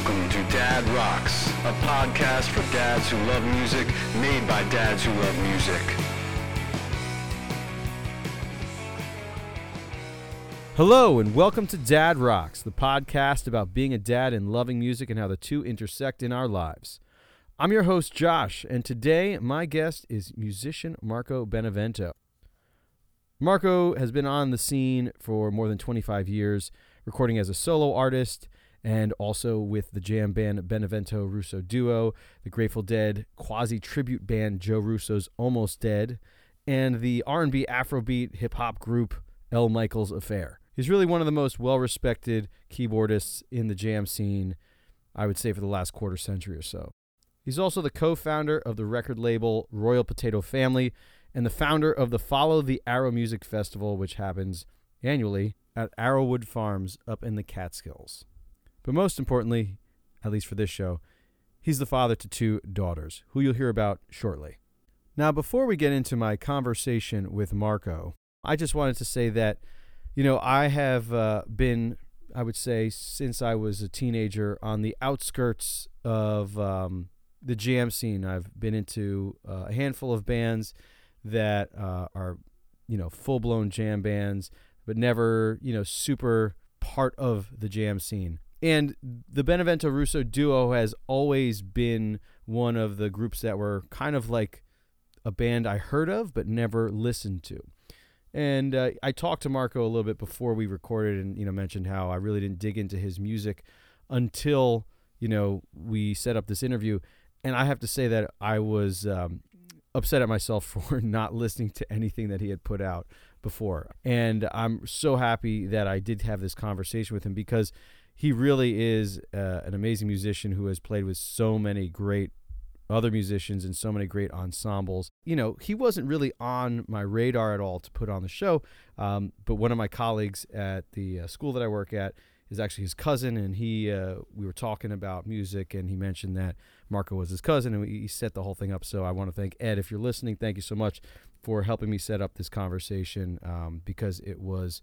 Welcome to Dad Rocks, a podcast for dads who love music, made by dads who love music. Hello, and welcome to Dad Rocks, the podcast about being a dad and loving music and how the two intersect in our lives. I'm your host, Josh, and today my guest is musician Marco Benevento. Marco has been on the scene for more than 25 years, recording as a solo artist and also with the jam band Benevento Russo Duo, the Grateful Dead quasi tribute band Joe Russo's Almost Dead, and the R&B Afrobeat hip hop group El Michels Affair. He's really one of the most well respected keyboardists in the jam scene, I would say, for the last quarter century or so. He's also the co founder of the record label Royal Potato Family and the founder of the Follow the Arrow Music Festival, which happens annually at Arrowood Farms up in the Catskills. But most importantly, at least for this show, he's the father to two daughters, who you'll hear about shortly. Now, before we get into my conversation with Marco, I just wanted to say that, you know, I have uh, been, I would say, since I was a teenager on the outskirts of um, the jam scene. I've been into uh, a handful of bands that uh, are, you know, full blown jam bands, but never, you know, super part of the jam scene. And the Benevento Russo duo has always been one of the groups that were kind of like a band I heard of but never listened to. And uh, I talked to Marco a little bit before we recorded, and you know mentioned how I really didn't dig into his music until you know we set up this interview. And I have to say that I was um, upset at myself for not listening to anything that he had put out before. And I'm so happy that I did have this conversation with him because he really is uh, an amazing musician who has played with so many great other musicians and so many great ensembles. You know, he wasn't really on my radar at all to put on the show, um, but one of my colleagues at the uh, school that I work at is actually his cousin, and he uh, we were talking about music, and he mentioned that Marco was his cousin, and he set the whole thing up. So I want to thank Ed if you're listening. Thank you so much for helping me set up this conversation um, because it was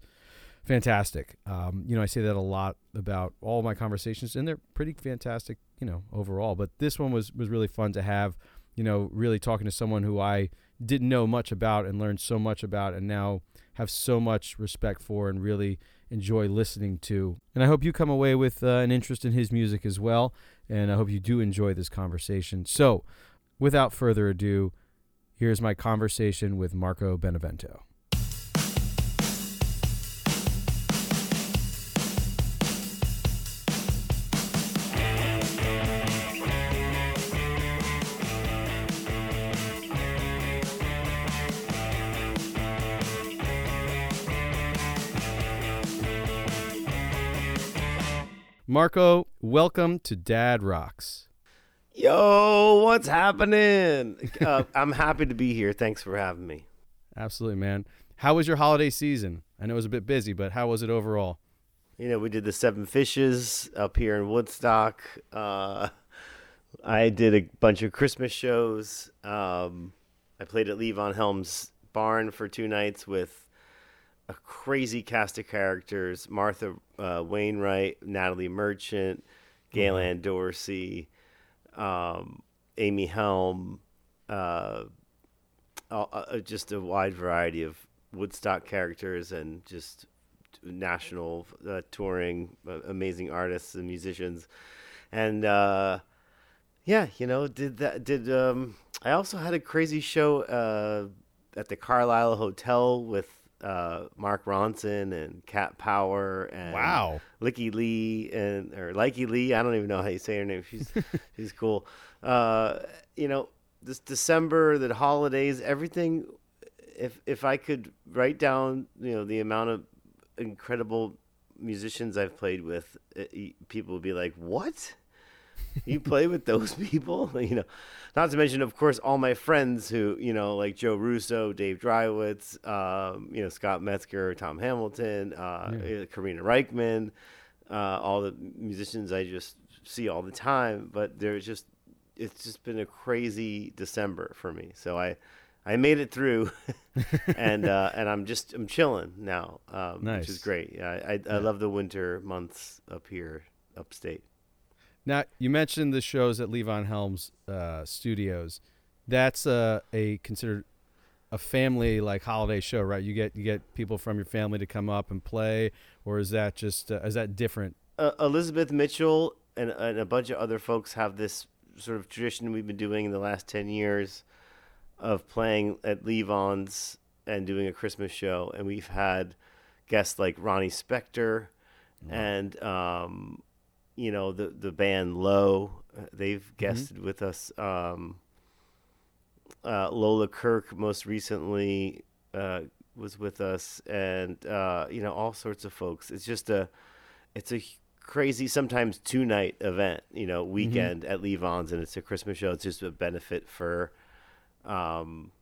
fantastic. Um, you know, I say that a lot about all my conversations, and they're pretty fantastic, you know, overall. But this one was was really fun to have. You know, really talking to someone who I didn't know much about and learned so much about, and now have so much respect for and really enjoy listening to. And I hope you come away with uh, an interest in his music as well. And I hope you do enjoy this conversation. So, without further ado, here's my conversation with Marco Benevento. Marco, welcome to Dad Rocks. Yo, what's happening? Uh, I'm happy to be here. Thanks for having me. Absolutely, man. How was your holiday season? I know it was a bit busy, but how was it overall? You know, we did the Seven Fishes up here in Woodstock. Uh, I did a bunch of Christmas shows. Um, I played at Levon Helm's barn for two nights with a crazy cast of characters: Martha uh, Wainwright, Natalie Merchant, Gail Ann mm-hmm. Dorsey, um, Amy Helm, uh, uh, just a wide variety of Woodstock characters and just national uh, touring, uh, amazing artists and musicians, and uh, yeah, you know, did that? Did um, I also had a crazy show at the Carlyle Hotel with uh, Mark Ronson and Cat Power and wow, Licky Lee and or Likey Lee. I don't even know how you say her name. She's she's cool. Uh, you know, this December, the holidays, everything. If if I could write down, you know, the amount of incredible musicians I've played with, it, people would be like, "What? You play with those people?" you know, not to mention, of course, all my friends who, you know, like Joe Russo, Dave Dreiwitz, um, you know, Scott Metzger, Tom Hamilton, uh, yeah. Karina Rykman, uh, all the musicians I just see all the time. But there's just, it's just been a crazy December for me. So I, I made it through, and uh, and I'm just I'm chilling now, um, nice. which is great. I, I, yeah. I love the winter months up here, upstate. Now you mentioned the shows at Levon Helms uh, Studios. That's uh, a considered a family like holiday show, right? You get you get people from your family to come up and play, or is that just uh, is that different? Uh, Elizabeth Mitchell and, and a bunch of other folks have this sort of tradition we've been doing in the last ten years of playing at Levon's and doing a Christmas show, and we've had guests like Ronnie Spector and um, you know the the band Low. uh, They've guested with us. Um, uh, Lola Kirke most recently uh, was with us, and uh, you know all sorts of folks. It's just a it's a crazy sometimes two night event. You know weekend at Levon's, and it's a Christmas show. It's just a benefit for. Um,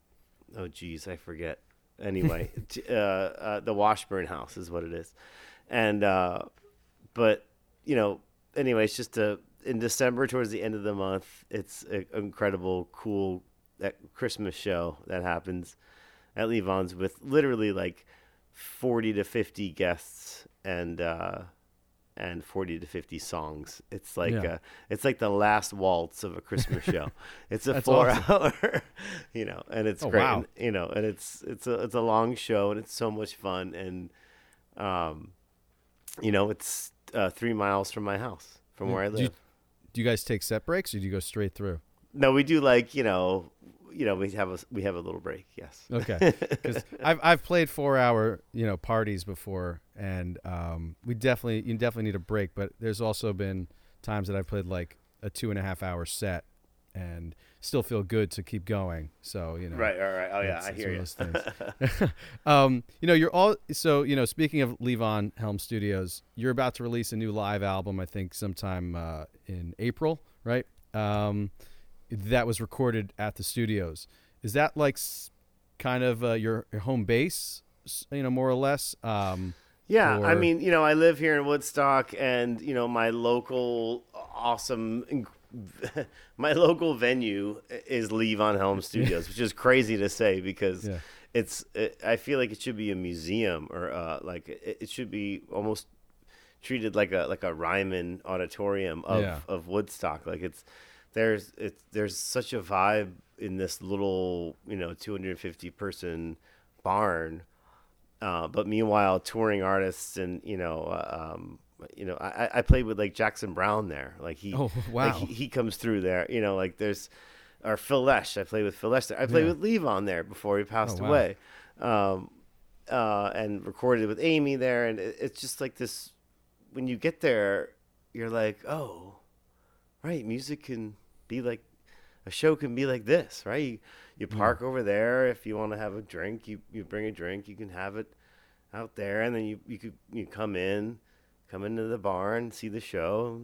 oh geez, I forget. Anyway, uh, uh, the Washburn House is what it is, and uh, but you know anyway, it's just a in December towards the end of the month. It's an incredible, cool that Christmas show that happens at Levon's with literally like forty to fifty guests and uh, and forty to fifty songs. It's like Yeah. uh, it's like the last waltz of a Christmas show. It's a four awesome. hour, you know, and it's Oh, great. wow. and, you know, and it's it's a it's a long show and it's so much fun and um, you know, it's uh, three miles from my house from where I Do live. you, do you guys take set breaks, or do you go straight through? No, we do like you know, you know, we have a we have a little break. Yes. Okay, because I've I've played four hour you know parties before, and um, we definitely you definitely need a break. But there's also been times that I've played like a two and a half hour set, and still feel good to keep going. So you know, Right. All right. Oh yeah, I hear you. those um, you know, you're all so you know. Speaking of Levon Helm Studios, you're about to release a new live album. I think sometime uh, in April, right? Um, that was recorded at the studios. Is that like s- kind of uh, your, your home base? You know, more or less. Um, Yeah, I mean, you know, I live here in Woodstock, and you know, my local awesome, my local venue is Levon Helm Studios, which is crazy to say because Yeah. it's. It, I feel like it should be a museum or uh, like it, it should be almost treated like a like a Ryman auditorium of Yeah. of Woodstock. Like it's there's it's there's such a vibe in this little you know 250 person barn uh, but meanwhile, touring artists and you know, uh, um, you know, I, I played with like Jackson Browne there. Like he, Oh, like, wow. he, he comes through there. You know, like there's, or Phil Lesh. I played with Phil Lesh there. I played Yeah. with Levon there before he passed Oh, wow. away, um, uh, and recorded with Amy there. And it, it's just like this. When you get there, you're like, oh, right, music can be like a show can be like this, right? You, you park over there if you want to have a drink. You you bring a drink. You can have it out there, and then you you could you come in, come into the barn, see the show.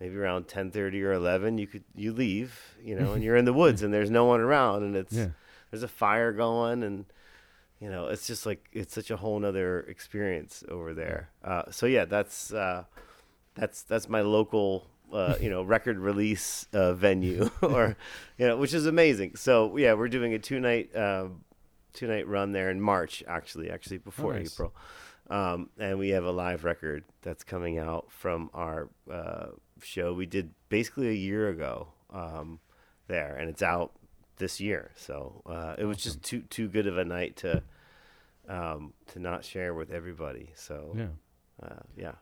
Maybe around ten thirty or eleven, you could you leave, you know, and you're in the woods, and there's no one around, and it's Yeah. there's a fire going, and you know, it's just like it's such a whole nother experience over there. Uh, so yeah, that's uh, that's that's my local uh, you know record release uh, venue or you know which is amazing so yeah we're doing a two night um, two night run there in march actually actually before nice. april um, and we have a live record that's coming out from our uh, show we did basically a year ago um, there and it's out this year so uh, it was just too too good of a night to um, to not share with everybody so yeah. uh, yeah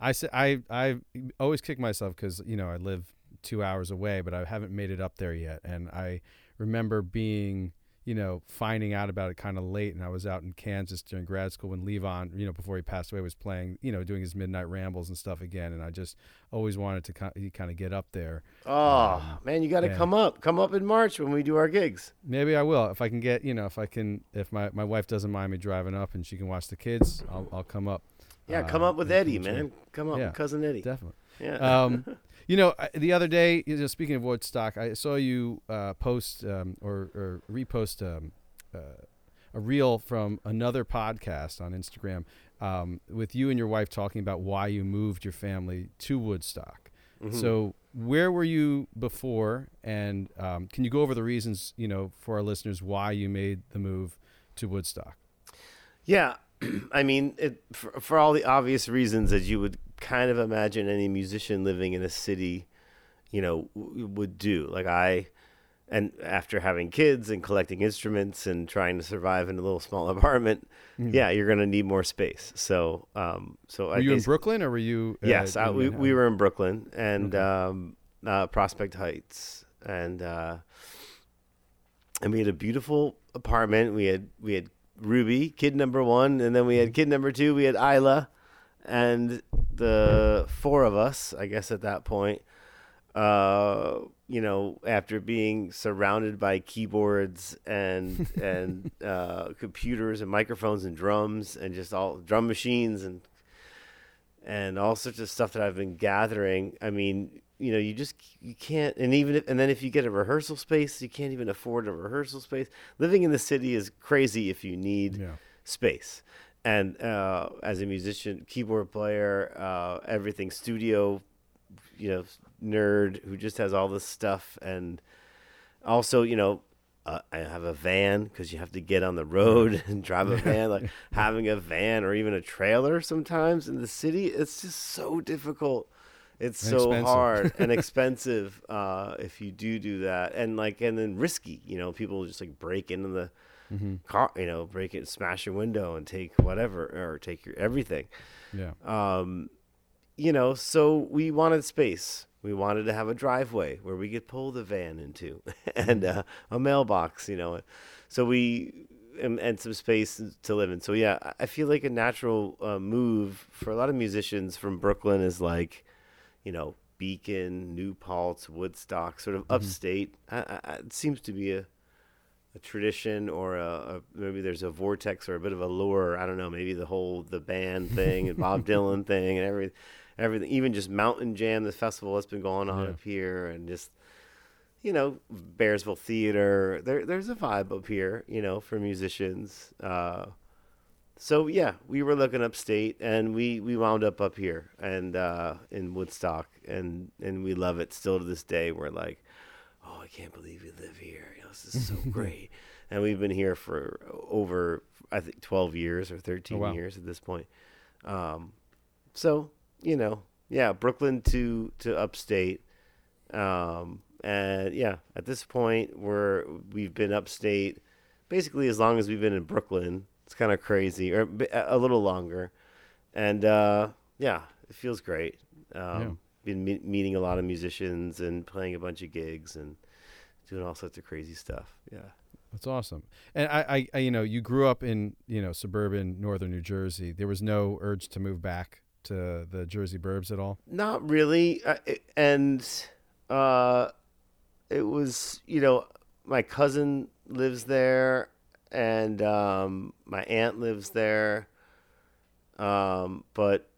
I say I I always kick myself because you know I live two hours away, but I haven't made it up there yet. And I remember being you know finding out about it kind of late, and I was out in Kansas during grad school when Levon, you know, before he passed away, was playing, you know, doing his midnight rambles and stuff again. And I just always wanted to kind of get up there. Oh man, you got to come up. Come up in March when we do our gigs. Maybe I will if I can get, you know, if I can, if my, my wife doesn't mind me driving up and she can watch the kids, I'll I'll come up. Yeah, come Uh, up with Eddie, man. Come up Yeah, with cousin Eddie. Definitely. Yeah. um, you know, the other day, you know, speaking of Woodstock, I saw you uh, post um, or, or repost um, uh, a reel from another podcast on Instagram um, with you and your wife talking about why you moved your family to Woodstock. Mm-hmm. So, where were you before, and um, can you go over the reasons, you know, for our listeners why you made the move to Woodstock? yeah, I mean, it, for, for all the obvious reasons that you would kind of imagine any musician living in a city, you know, w- would do. Like I, and after having kids and collecting instruments and trying to survive in a little small apartment, yeah, you're gonna need more space. So, um, so Were I you in Brooklyn or were you? uh, Yes, I, we we were in Brooklyn and Okay. um, uh, Prospect Heights, and uh, and we had a beautiful apartment. We had we had Ruby, kid number one, and then we Mm-hmm. had kid number two. We had Isla, and the four of us, I guess, at that point. Uh, you know, after being surrounded by keyboards and and uh, computers and microphones and drums and just all drum machines and and all sorts of stuff that I've been gathering. I mean, you know, you just you can't. And even if, and then if you get a rehearsal space, you can't even afford a rehearsal space. Living in the city is crazy if you need Yeah. space. And uh, as a musician, keyboard player, uh, everything studio, you know, nerd who just has all this stuff, and also, you know, uh, I have a van because you have to get on the road and drive a van. Like having a van or even a trailer sometimes in the city, it's just so difficult. It's And so expensive. hard and expensive uh, if you do do that, and like and then risky. You know, people just like break into the Mm-hmm. car. You know, break it, smash your window, and take whatever or take your everything Yeah. um, you know, so we wanted space. We wanted to have a driveway where we could pull the van into, and uh, a mailbox. You know, so we and, and some space to live in. So yeah, I- feel like a natural uh, move for a lot of musicians from Brooklyn is like, you know, Beacon, New Paltz, Woodstock, sort of upstate. I, I, I- it seems to be a a tradition or a, a maybe there's a vortex or a bit of a lure. I don't know. Maybe the whole the band thing and Bob Dylan thing and every everything. Even just Mountain Jam, the festival that's been going on Yeah. up here, and just you know Bearsville Theater. There there's a vibe up here, you know, for musicians. Uh, so yeah, we were looking upstate, and we we wound up up here and uh, in Woodstock, and and we love it still to this day. We're like, oh, I can't believe you live here. You know, this is so great. And we've been here for over, I think, 12 years or 13 Oh, wow. years at this point. Um, so, you know, yeah, Brooklyn to, to upstate. Um, and yeah, at this point, we're, we've been upstate basically as long as we've been in Brooklyn. It's kind of crazy, or a little longer. And uh, yeah, it feels great. Um, Been me- meeting a lot of musicians and playing a bunch of gigs and doing all sorts of crazy stuff. Yeah. That's awesome. And I, I, I, you know, you grew up in, you know, suburban northern New Jersey. There was no urge to move back to the Jersey burbs at all. Not really. It- and uh, it was, you know, my cousin lives there and um, my aunt lives there. Um, but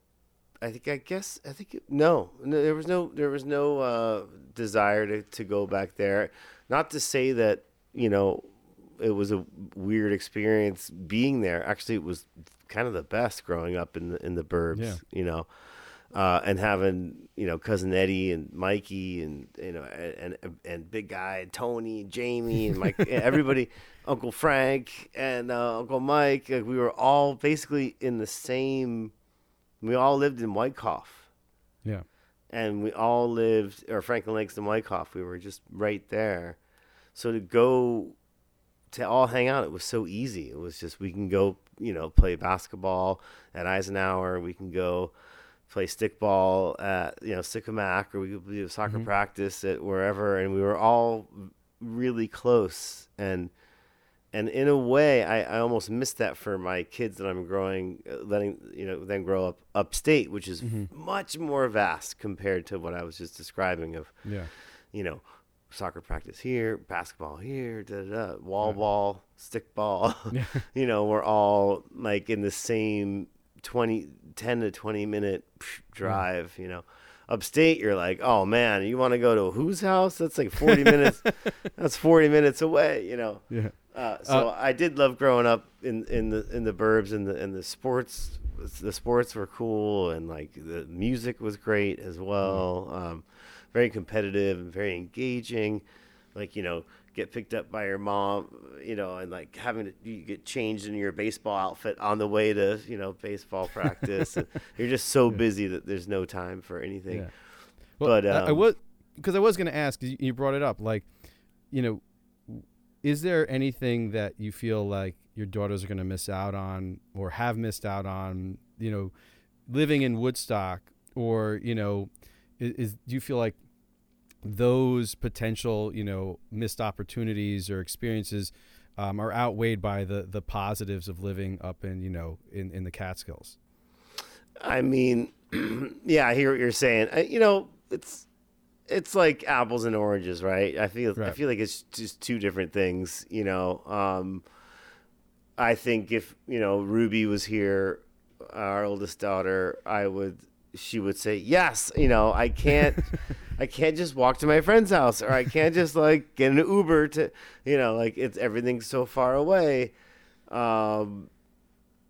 I think, I guess, I think, it, no, no, there was no, there was no uh, desire to, to go back there. Not to say that, you know, it was a weird experience being there. Actually, it was kind of the best growing up in the in the burbs. Yeah. You know, uh, and having you know cousin Eddie and Mikey and you know and and, and big guy and Tony and Jamie and Mike everybody Uncle Frank and uh, Uncle Mike like we were all basically in the same we all lived in Wyckoff Yeah. And we all lived or Franklin Lakes and Wyckoff we were just right there. So to go to all hang out it was so easy. It was just we can go you know play basketball at Eisenhower. We can go play stickball at you know Sycamore or we could do soccer mm-hmm. practice at wherever and we were all really close. And and in a way I, I almost missed that for my kids that I'm growing uh, letting you know them grow up upstate which is much more vast compared to what I was just describing of Yeah. you know soccer practice here basketball here da, da, da, wall ball stick ball you know we're all like in the same 20 10 to 20 minute psh, drive you know. Upstate you're like oh man you want to go to whose house? That's like 40 minutes that's 40 minutes away you know. Yeah. Uh, so I did love growing up in, in the in the burbs and the and the sports the sports were cool and like the music was great as well. Um, very competitive and very engaging. Like you know, get picked up by your mom, you know, and like having to you get changed in your baseball outfit on the way to you know baseball practice. you're just so busy that there's no time for anything. Yeah. Well, But, I- I, um, was because I was going to ask. you brought it up. Like, you know, is there anything that you feel like your daughters are going to miss out on, or have missed out on? You know, living in Woodstock, or you know, is, is do you feel like those potential you know missed opportunities or experiences um, are outweighed by the the positives of living up in you know in in the Catskills? I mean, yeah, I hear what you're saying. I, you know, it's it's like apples and oranges, right? I feel I feel like it's just two different things. You know, um, I think if you know Ruby was here, our oldest daughter, I would she would say yes. You know, I can't. I can't just walk to my friend's house, or I can't just like get an Uber to, you know, like it's everything's so far away. Um,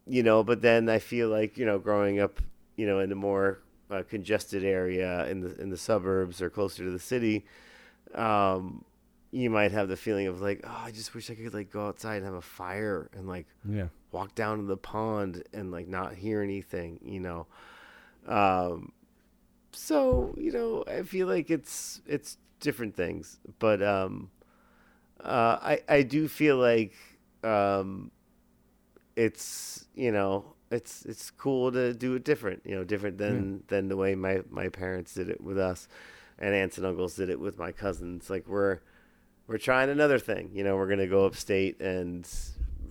you know but then i feel like you know growing up you know in a more uh, congested area in the in the suburbs or closer to the city um you might have the feeling of like oh i just wish i could like go outside and have a fire and like Yeah. walk down to the pond and like not hear anything you know um so you know i feel like it's it's different things but um uh i i do feel like um it's you know it's it's cool to do it different you know different than than the way my my parents did it with us and aunts and uncles did it with my cousins. Like we're we're trying another thing you know we're gonna go upstate and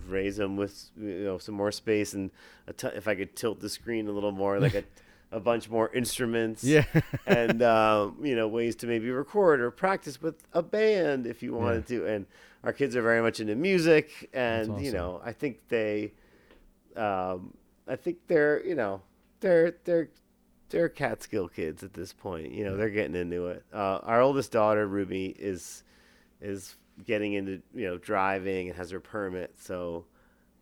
raise them with you know some more space and a t- if i could tilt the screen a little more like a a bunch more instruments Yeah. and um, you know ways to maybe record or practice with a band if you wanted to. And our kids are very much into music and you know i think they um, i think they're you know they're they're they're catskill kids at this point you know they're getting into it uh, our oldest daughter ruby is is getting into you know driving and has her permit so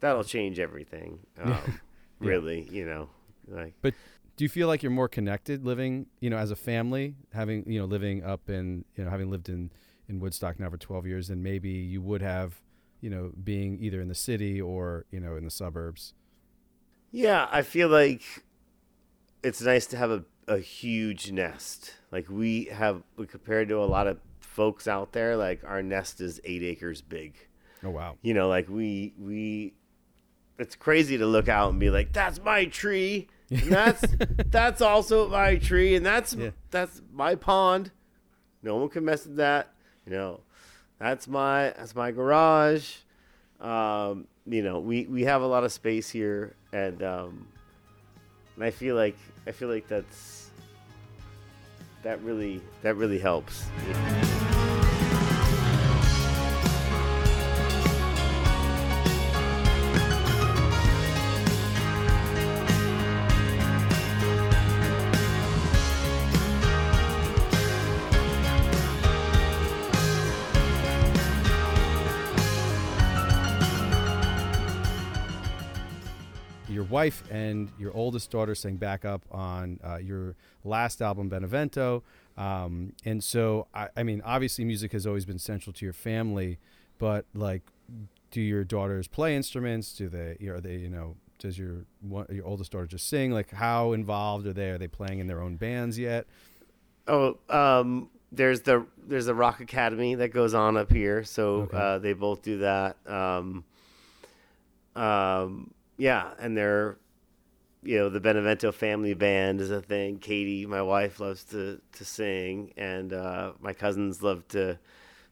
that'll change everything um, really you know like But do you feel like you're more connected living, you know, as a family, having, you know, living up in, you know, having lived in, in Woodstock now for 12 years than maybe you would have, you know, being either in the city or, you know, in the suburbs? Yeah, I feel like it's nice to have a, a huge nest. Like we have, we compared to a lot of folks out there, like our nest is eight acres big. Oh, wow. You know, like we we, it's crazy to look out and be like, that's my tree, and that's that's also my tree, and that's Yeah. that's my pond. No one can mess with that. You know, that's my that's my garage. Um, you know, we we have a lot of space here, and um, and I feel like I feel like that's that really that really helps. Wife and your oldest daughter sang backup on uh, your last album, Benevento. Um, and so, I, I mean, obviously, music has always been central to your family, but like, do your daughters play instruments? Do they, are they, you know, does your one, your oldest daughter just sing? Like, how involved are they? Are they playing in their own bands yet? Oh, um, there's the there's the Rock Academy that goes on up here, so Okay. uh, they both do that. Um, um, yeah, and they're you know the Benevento family band is a thing. Katie, my wife, loves to to sing, and uh, my cousins love to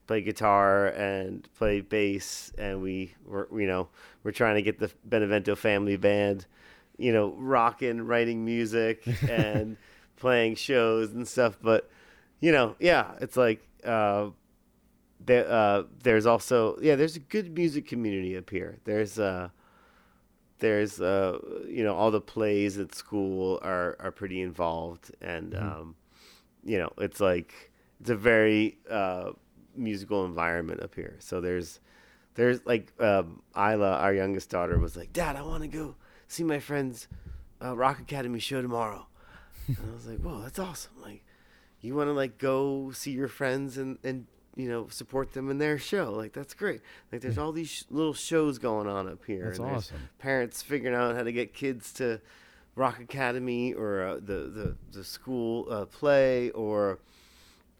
play guitar and play bass, and we we're you know we're trying to get the Benevento family band, you know, rocking, writing music and playing shows and stuff. But you know, yeah, it's like uh, there. Uh, there's also yeah, there's a good music community up here. There's uh, there's uh, you know, all the plays at school are are pretty involved, and um, you know, it's like it's a very uh, musical environment up here. So there's there's like um, Isla, our youngest daughter, was like, "Dad, I want to go see my friend's uh, Rock Academy show tomorrow." and I was like, "Whoa, that's awesome! Like, you want to like go see your friends and and you know support them in their show. Like that's great. Like there's all these sh- little shows going on up here. That's and awesome. Parents figuring out how to get kids to Rock Academy or uh, the the the school uh, play or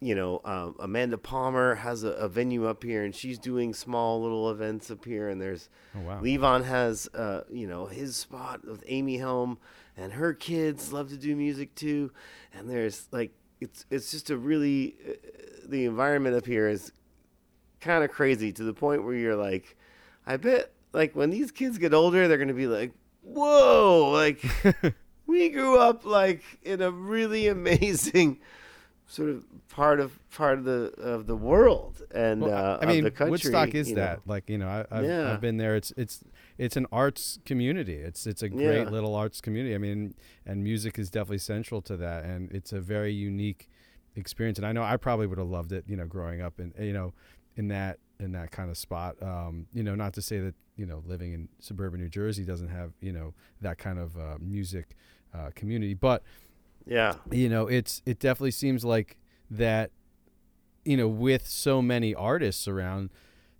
you know, um, Amanda Palmer has a, a venue up here, and she's doing small little events up here. And there's Oh, wow. Levon has, uh, you know, his spot with Amy Helm, and her kids love to do music too. And there's like, it's it's just a really, uh, the environment up here is kind of crazy to the point where you're like, I bet like when these kids get older, they're gonna be like, whoa, like we grew up like in a really amazing sort of part of part of the of the world and Well, uh, I mean, of the country. Woodstock is you know. that. Like you know, I, I've, Yeah. I've been there. It's it's it's an arts community. It's it's a great Yeah. little arts community. I mean, and music is definitely central to that, and it's a very unique experience. And I know I probably would have loved it. You know, growing up in you know in that in that kind of spot. Um, you know, not to say that you know living in suburban New Jersey doesn't have you know that kind of uh, music uh, community, but Yeah, you know it's it definitely seems like that you know with so many artists around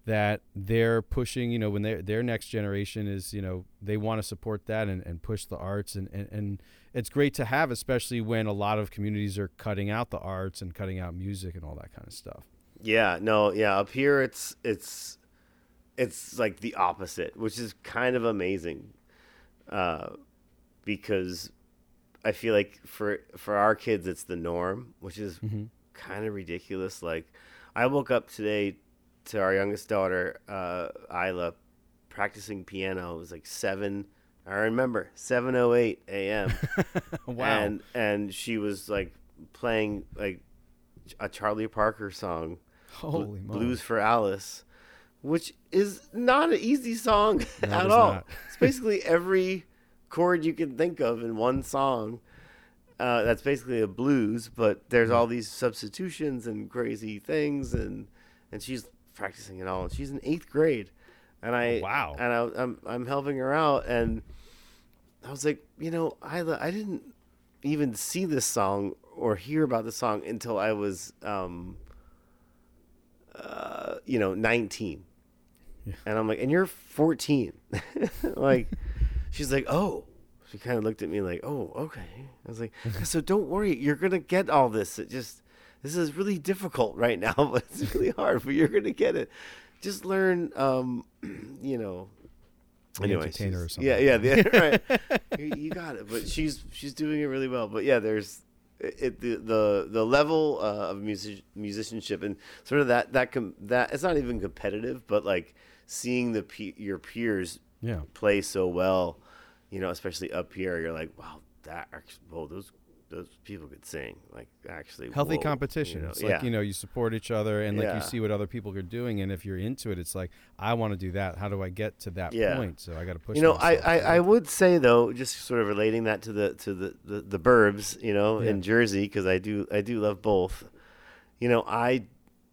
that they're pushing you know when their their next generation is you know they want to support that and, and push the arts and, and and it's great to have especially when a lot of communities are cutting out the arts and cutting out music and all that kind of stuff yeah, no, yeah. Up here, it's it's it's like the opposite, which is kind of amazing, uh, because I feel like for for our kids, it's the norm, which is kind of ridiculous. Like, I woke up today to our youngest daughter, uh, Isla, practicing piano. It was like seven. I remember seven oh eight a.m. wow and and she was like playing like a Charlie Parker song, holy moly. Blues for Alice, which is not an easy song No, at all. not. it's basically every chord you can think of in one song. Uh, that's basically a blues, but there's all these substitutions and crazy things, and and she's practicing it all. And she's in eighth grade, and I Oh, wow. and I, I'm I'm helping her out, and I was like, you know, I I didn't even see this song or hear about the song until I was, um, uh, you know, 19. And I'm like, and you're 14. like, she's like, oh. She kind of looked at me like, oh, okay. I was like, so don't worry, you're gonna get all this. It just this is really difficult right now, but it's really hard. But you're gonna get it. Just learn, um, you know, anyway, entertainer or something. Yeah, yeah, the, right. you, you got it. But she's she's doing it really well. But yeah, there's it, the the the level uh, of music musicianship and sort of that that com- that it's not even competitive, but like seeing the pe- your peers yeah play so well, you know, especially up here, you're like, wow, that actually, whoa, those those people could sing, like actually healthy whoa, competition. You know? It's yeah. like you know you support each other and like Yeah. you see what other people are doing, and if you're into it, it's like I want to do that. How do I get to that Yeah. point? So I got to push. you know, I. I, I would say though, just sort of relating that to the to the the, the burbs, you know, in Jersey, because I do I do love both. You know, I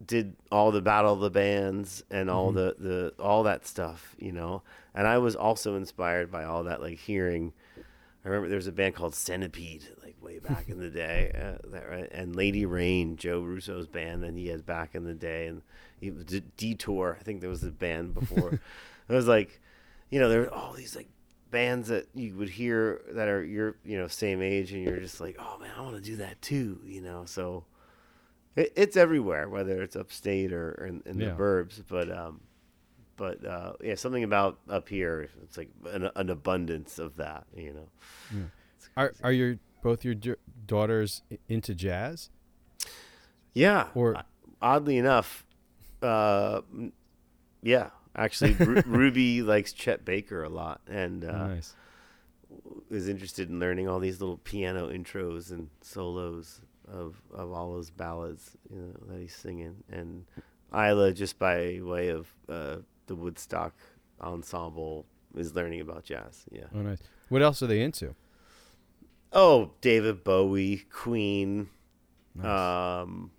did all the battle of the bands and all Mm-hmm. the the all that stuff, you know, and I was also inspired by all that, like hearing. I remember there was a band called Centipede, like way back in the day, uh, that right, and Lady Rain, Joe Russo's band, that he had back in the day, and Detour, I think there was a band before. it was like, you know, there were all these like bands that you would hear that are your, you know, same age, and you're just like, oh man, I want to do that too, you know. So it, it's everywhere, whether it's upstate or, or in, in Yeah. the burbs, but um, but uh, yeah, something about up here, it's like an, an abundance of that, you know. It's Are are your both your daughters into jazz? Yeah. Or- oddly enough, uh, yeah, actually, Ru- Ruby likes Chet Baker a lot and uh, nice. is interested in learning all these little piano intros and solos of of all those ballads you know, that he's singing. And Isla, just by way of uh, the Woodstock ensemble, is learning about jazz. Yeah. Oh, nice. What else are they into? Oh, David Bowie, Queen. Nice. Um,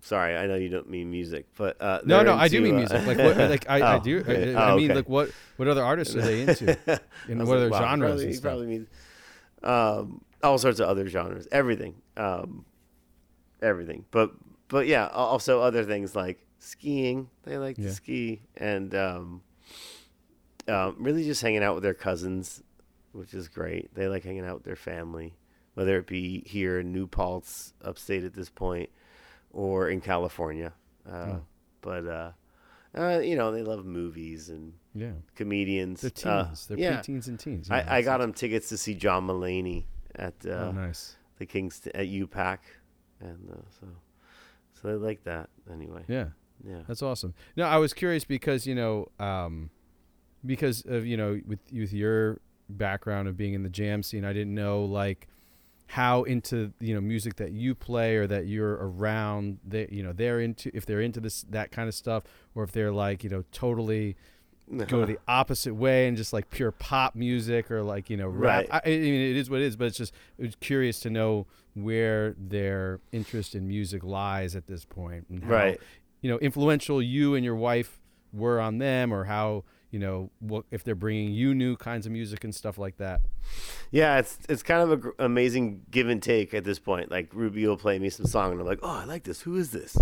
sorry, I know you don't mean music, but uh, no, no, I do mean uh, music. Like, what, like I, I Oh, do. I, okay. I Oh, mean, okay. like, what what other artists are they into? And I what like, other wow, genres Probably, and he stuff? probably means um, all sorts of other genres, everything, um, everything. But but yeah, also other things like skiing. They like Yeah. to ski and um, um, really just hanging out with their cousins, which is great. They like hanging out with their family, whether it be here in New Paltz, upstate at this point, or in California. Uh, Hmm. But uh, uh, you know, they love movies and Yeah. comedians. They're Uh, teens. They're yeah. preteens and teens. yeah, I, I got them tickets to see John Mulaney at uh, Oh, nice. the Kingston at UPAC, and uh, so so they like that anyway. Yeah. Yeah. That's awesome. No, I was curious because you know, um, because of you know, with with your background of being in the jam scene, I didn't know like how into you know music that you play or that you're around. That you know they're into if they're into this that kind of stuff, or if they're like you know totally go the opposite way and just like pure pop music or like you know rap. Right. I, I mean, it is what it is, but it's just it was curious to know where their interest in music lies at this point, and how, Right. You know, influential you and your wife were on them, or how you know what if they're bringing you new kinds of music and stuff like that. Yeah, it's it's kind of an amazing give and take at this point. Like Ruby will play me some song, and I'm like, "Oh, I like this. Who is this?"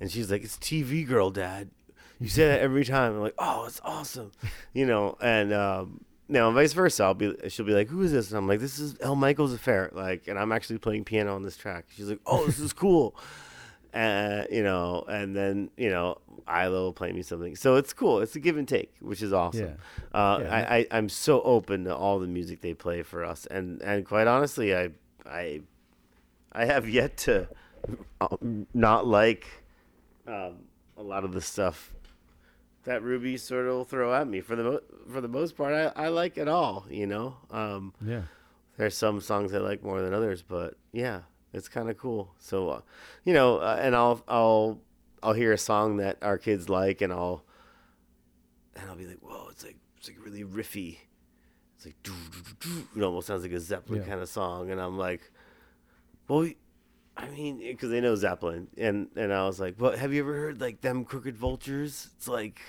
And she's like, "It's TV Girl, Dad. You say that every time." I'm like, "Oh, it's awesome," you know. And um, no, and vice versa. I'll be she'll be like, "Who is this?" And I'm like, "This is El Michels Affair." Like, and I'm actually playing piano on this track. She's like, "Oh, this is cool." Uh, you know, and then you know, Isla will play me something. So it's cool. It's a give and take, which is awesome. Uh, Yeah. I, I I'm so open to all the music they play for us, and and quite honestly, I I I have yet to um, not like um, a lot of the stuff that Ruby sort of will throw at me. For the mo- for the most part, I, I like it all. You know, um, Yeah. there's some songs I like more than others, but yeah, it's kind of cool. So, uh, you know, uh, and I'll I'll I'll hear a song that our kids like, and I'll and I'll be like, whoa, it's like it's like really riffy. It's like doo, doo, doo, doo. it almost sounds like a Zeppelin Yeah. kind of song, and I'm like, well, I mean, because they know Zeppelin, and and I was like, well, have you ever heard like them Crooked Vultures? It's like,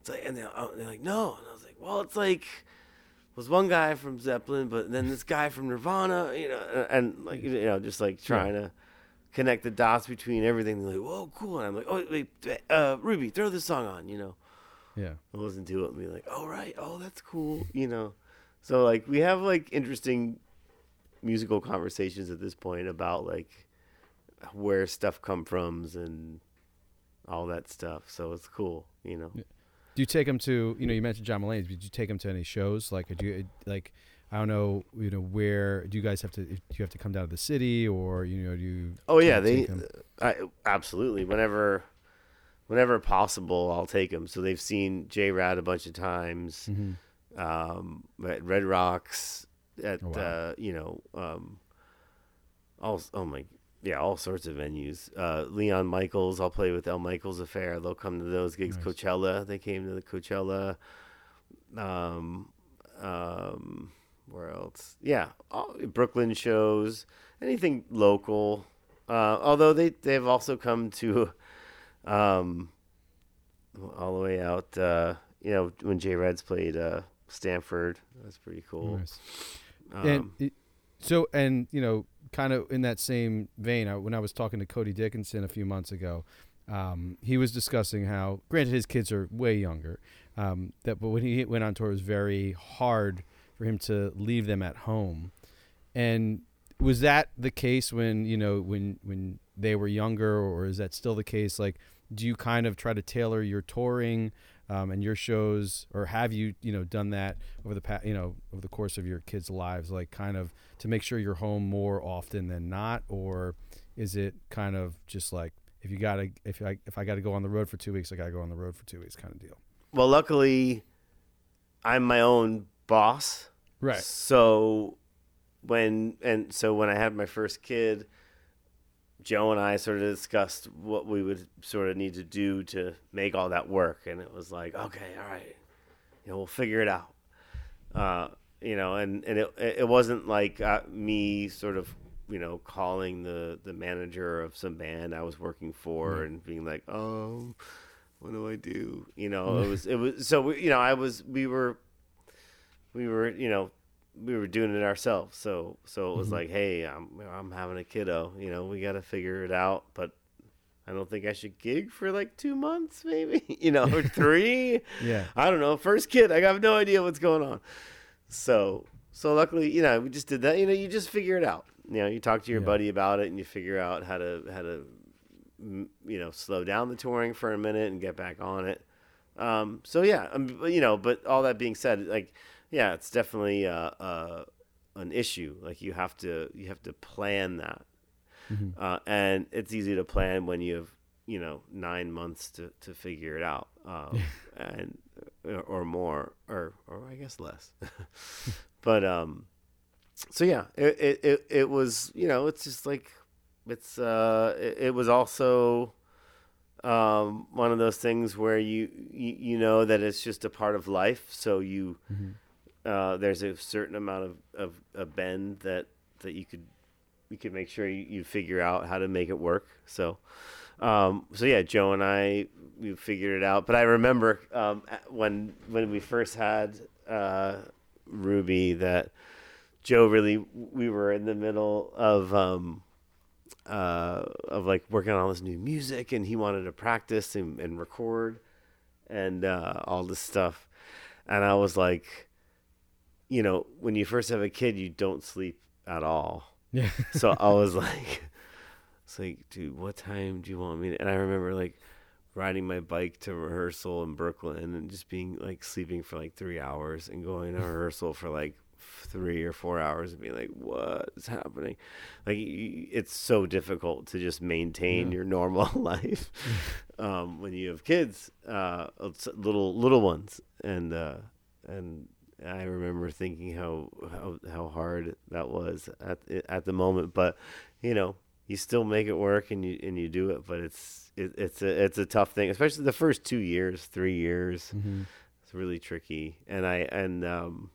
it's like, and they're, oh, they're like, no, and I was like, well, it's like was one guy from Zeppelin, but then this guy from Nirvana, you know, and, and like you know, just like trying to connect the dots between everything. They're like, whoa, cool, and I'm like, oh wait, uh, Ruby, throw this song on, you know. Yeah. I listen to it and be like, oh right, oh that's cool, you know. So like we have like interesting musical conversations at this point about like where stuff come from and all that stuff. So it's cool, you know. Do you take them to you know you mentioned John Mulaney? Did you take them to any shows? Like, do you like? I don't know. You know, where do you guys have to? Do you have to come down to the city, or you know, do you? Oh yeah, they? I, absolutely. Whenever, whenever possible, I'll take them. So they've seen JRAD a bunch of times, Mm-hmm. um, at Red Rocks, at Oh, wow. uh, you know, um, all oh my yeah, all sorts of venues. Uh, Leon Michels, I'll play with El Michels Affair. They'll come to those gigs. Nice. Coachella, they came to the Coachella. Um, um, where else? Yeah, all, Brooklyn shows, anything local. Uh, although they they've also come to, um, all the way out. Uh, you know when JRAD's played uh, Stanford, that's pretty cool. Nice. Um, and it, so and you know kind of in that same vein I, when i was talking to cody dickinson a few months ago um, he was discussing how granted his kids are way younger um, that but when he went on tour it was very hard for him to leave them at home. And was that the case when you know when when they were younger or is that still the case? Like do you kind of try to tailor your touring um, and your shows or have you you know done that over the past you know over the course of your kids lives like kind of to make sure you're home more often than not? Or is it kind of just like if you gotta if i if i gotta go on the road for two weeks i gotta go on the road for two weeks kind of deal? Well, luckily, I'm my own boss. right. So when and so when I had my first kid, Joe and I sort of discussed what we would sort of need to do to make all that work, and it was like, okay, all right, you know, we'll figure it out. Uh, you know, and and it it wasn't like uh, me sort of you know calling the the manager of some band I was working for and being like, oh, what do I do? You know, it was it was so we, you know I was we were we were you know we were doing it ourselves so so it was like hey i'm i'm having a kiddo you know we got to figure it out but I don't think I should gig for like two months, maybe, you know, or three. Yeah. I don't know. First kid, I have no idea what's going on. So, so luckily, you know, we just did that. You know, you just figure it out. You know, you talk to your Yeah. buddy about it, and you figure out how to how to, you know, slow down the touring for a minute and get back on it. Um, so yeah, um, you know, but all that being said, like, yeah, it's definitely uh, uh, an issue. Like you have to you have to plan that, uh, and it's easy to plan when you have you know nine months to, to figure it out, um, and or, or more, or or I guess less. but um, so yeah, it, it it it was you know it's just like it's uh it, it was also um one of those things where you, you you know that it's just a part of life so you uh there's a certain amount of of a bend that that you could you could make sure you, you figure out how to make it work so um so yeah joe and i we figured it out but i remember um when when we first had uh ruby that joe really we were in the middle of um uh, of like working on all this new music, and he wanted to practice and, and record and uh, all this stuff. And I was like, you know, when you first have a kid, you don't sleep at all. Yeah. So I was like, it's like, dude, what time do you want me to? And I remember like riding my bike to rehearsal in Brooklyn and just being like sleeping for like three hours and going to rehearsal for like three or four hours and being like, what is happening? Like, it's so difficult to just maintain Yeah. your normal life um, when you have kids, uh, little little ones, and uh, and I remember thinking how how how hard that was at at the moment, but you know you still make it work and you and you do it, but it's it, it's a it's a tough thing, especially the first two years, three years. Mm-hmm. It's really tricky, and I and um,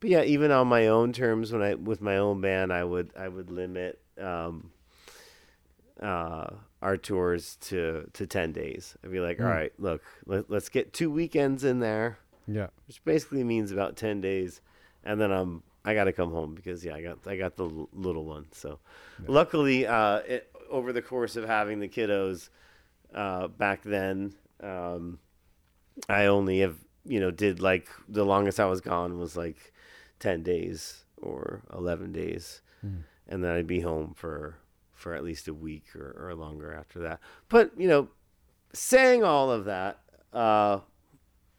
but yeah, even on my own terms, when I with my own band, I would I would limit um, uh, our tours to to ten days. I'd be like, Mm. all right, look, let, let's get two weekends in there Yeah. which basically means about 10 days and then I'm I got to come home because yeah I got I got the l- little one so. Luckily uh it, over the course of having the kiddos uh back then um I only have you know did like the longest I was gone was like 10 days or 11 days. And then I'd be home for for at least a week or, or longer after that. But you know saying all of that uh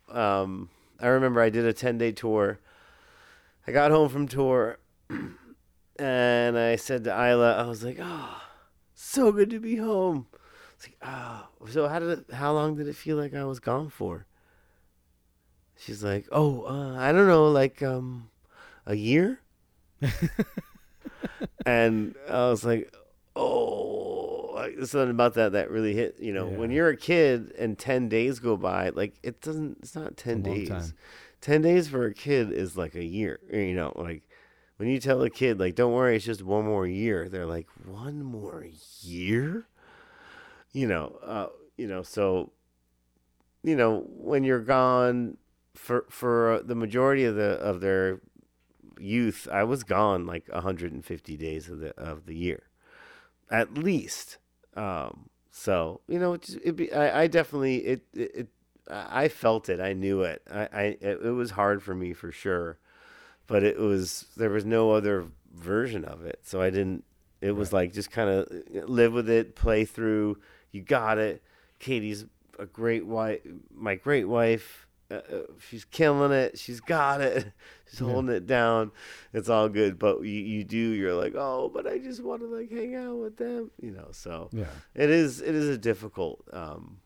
um, I remember I did a 10 day tour. I got home from tour and I said to Isla, I was like, oh, so good to be home. It's like, oh, so how did it, how long did it feel like I was gone for? She's like, oh, uh, I don't know, like, um, a year. and I was like, oh, like, there's something about that that really hit. You know, when you're a kid and ten days go by, like it doesn't. It's not ten days. time. Ten days for a kid is like a year. You know, like when you tell a kid, like, don't worry, it's just one more year. They're like, one more year. You know, uh, you know, so you know when you're gone for for the majority of the of their youth, I was gone like 150 days of the of the year, at least. Um, so you know, it, it be, I, I definitely it, it it I felt it. I knew it. I, I it, it was hard for me for sure, but it was there was no other version of it. So I didn't. It was like just kind of live with it, play through. You got it. Katie's a great wife. My great wife. Uh, uh, she's killing it. She's got it. Yeah. holding it down. It's all good. But you, you do. You're like, oh, but I just want to like hang out with them. You know. So Yeah. it is. It is a difficult. Um,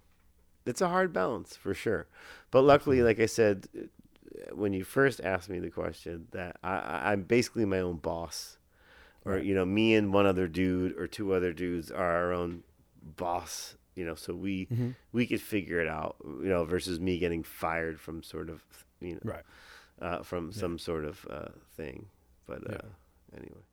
it's a hard balance for sure. But luckily, like I said, uh, when you first asked me the question, that I, I, I'm basically my own boss, or Right. you know, me and one other dude or two other dudes are our own boss. You know, so we Mm-hmm. we could figure it out. You know, versus me getting fired from sort of you know Right. Uh, from some sort of uh, thing. But Yeah. uh, anyway.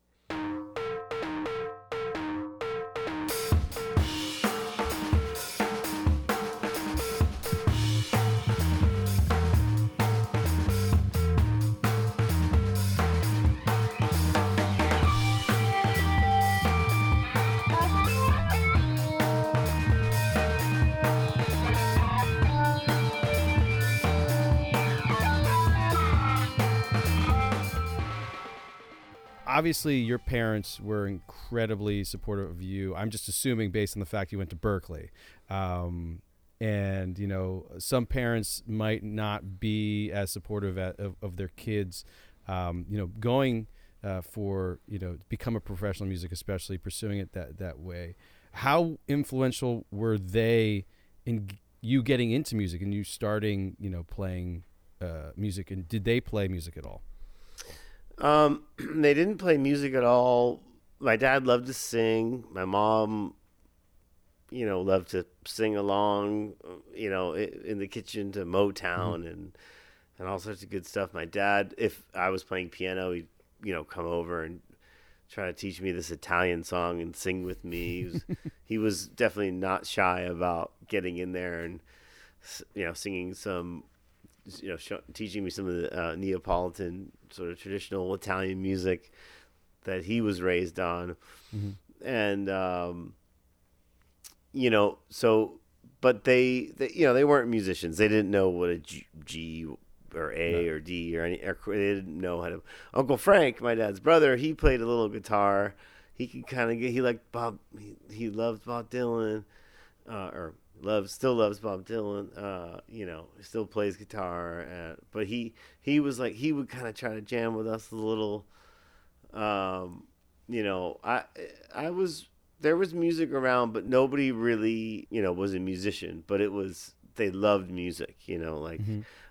Obviously your parents were incredibly supportive of you. I'm just assuming based on the fact you went to Berklee. Um, and you know some parents might not be as supportive at, of, of their kids um, you know going uh, for you know become a professional music especially pursuing it that that way how influential were they in you getting into music and you starting you know playing uh, music and did they play music at all Um, they didn't play music at all. My dad loved to sing. My mom, you know, loved to sing along, you know, in the kitchen to Motown and and all sorts of good stuff. My dad, if I was playing piano, he'd you know come over and try to teach me this Italian song and sing with me. He was, he was definitely not shy about getting in there and you know singing some you know, show, teaching me some of the uh, Neapolitan sort of traditional Italian music that he was raised on, and um, you know, so but they, they, you know, they weren't musicians. They didn't know what a G, G or A or D or any. Or, they didn't know how to. Uncle Frank, my dad's brother, he played a little guitar. He could kind of get. He liked Bob. He, he loved Bob Dylan, uh, or loves still loves Bob Dylan. Uh, you know, still plays guitar. Uh, but he he was like he would kind of try to jam with us a little. Um, you know, I I was there was music around, but nobody really you know was a musician. But it was they loved music. You know, like.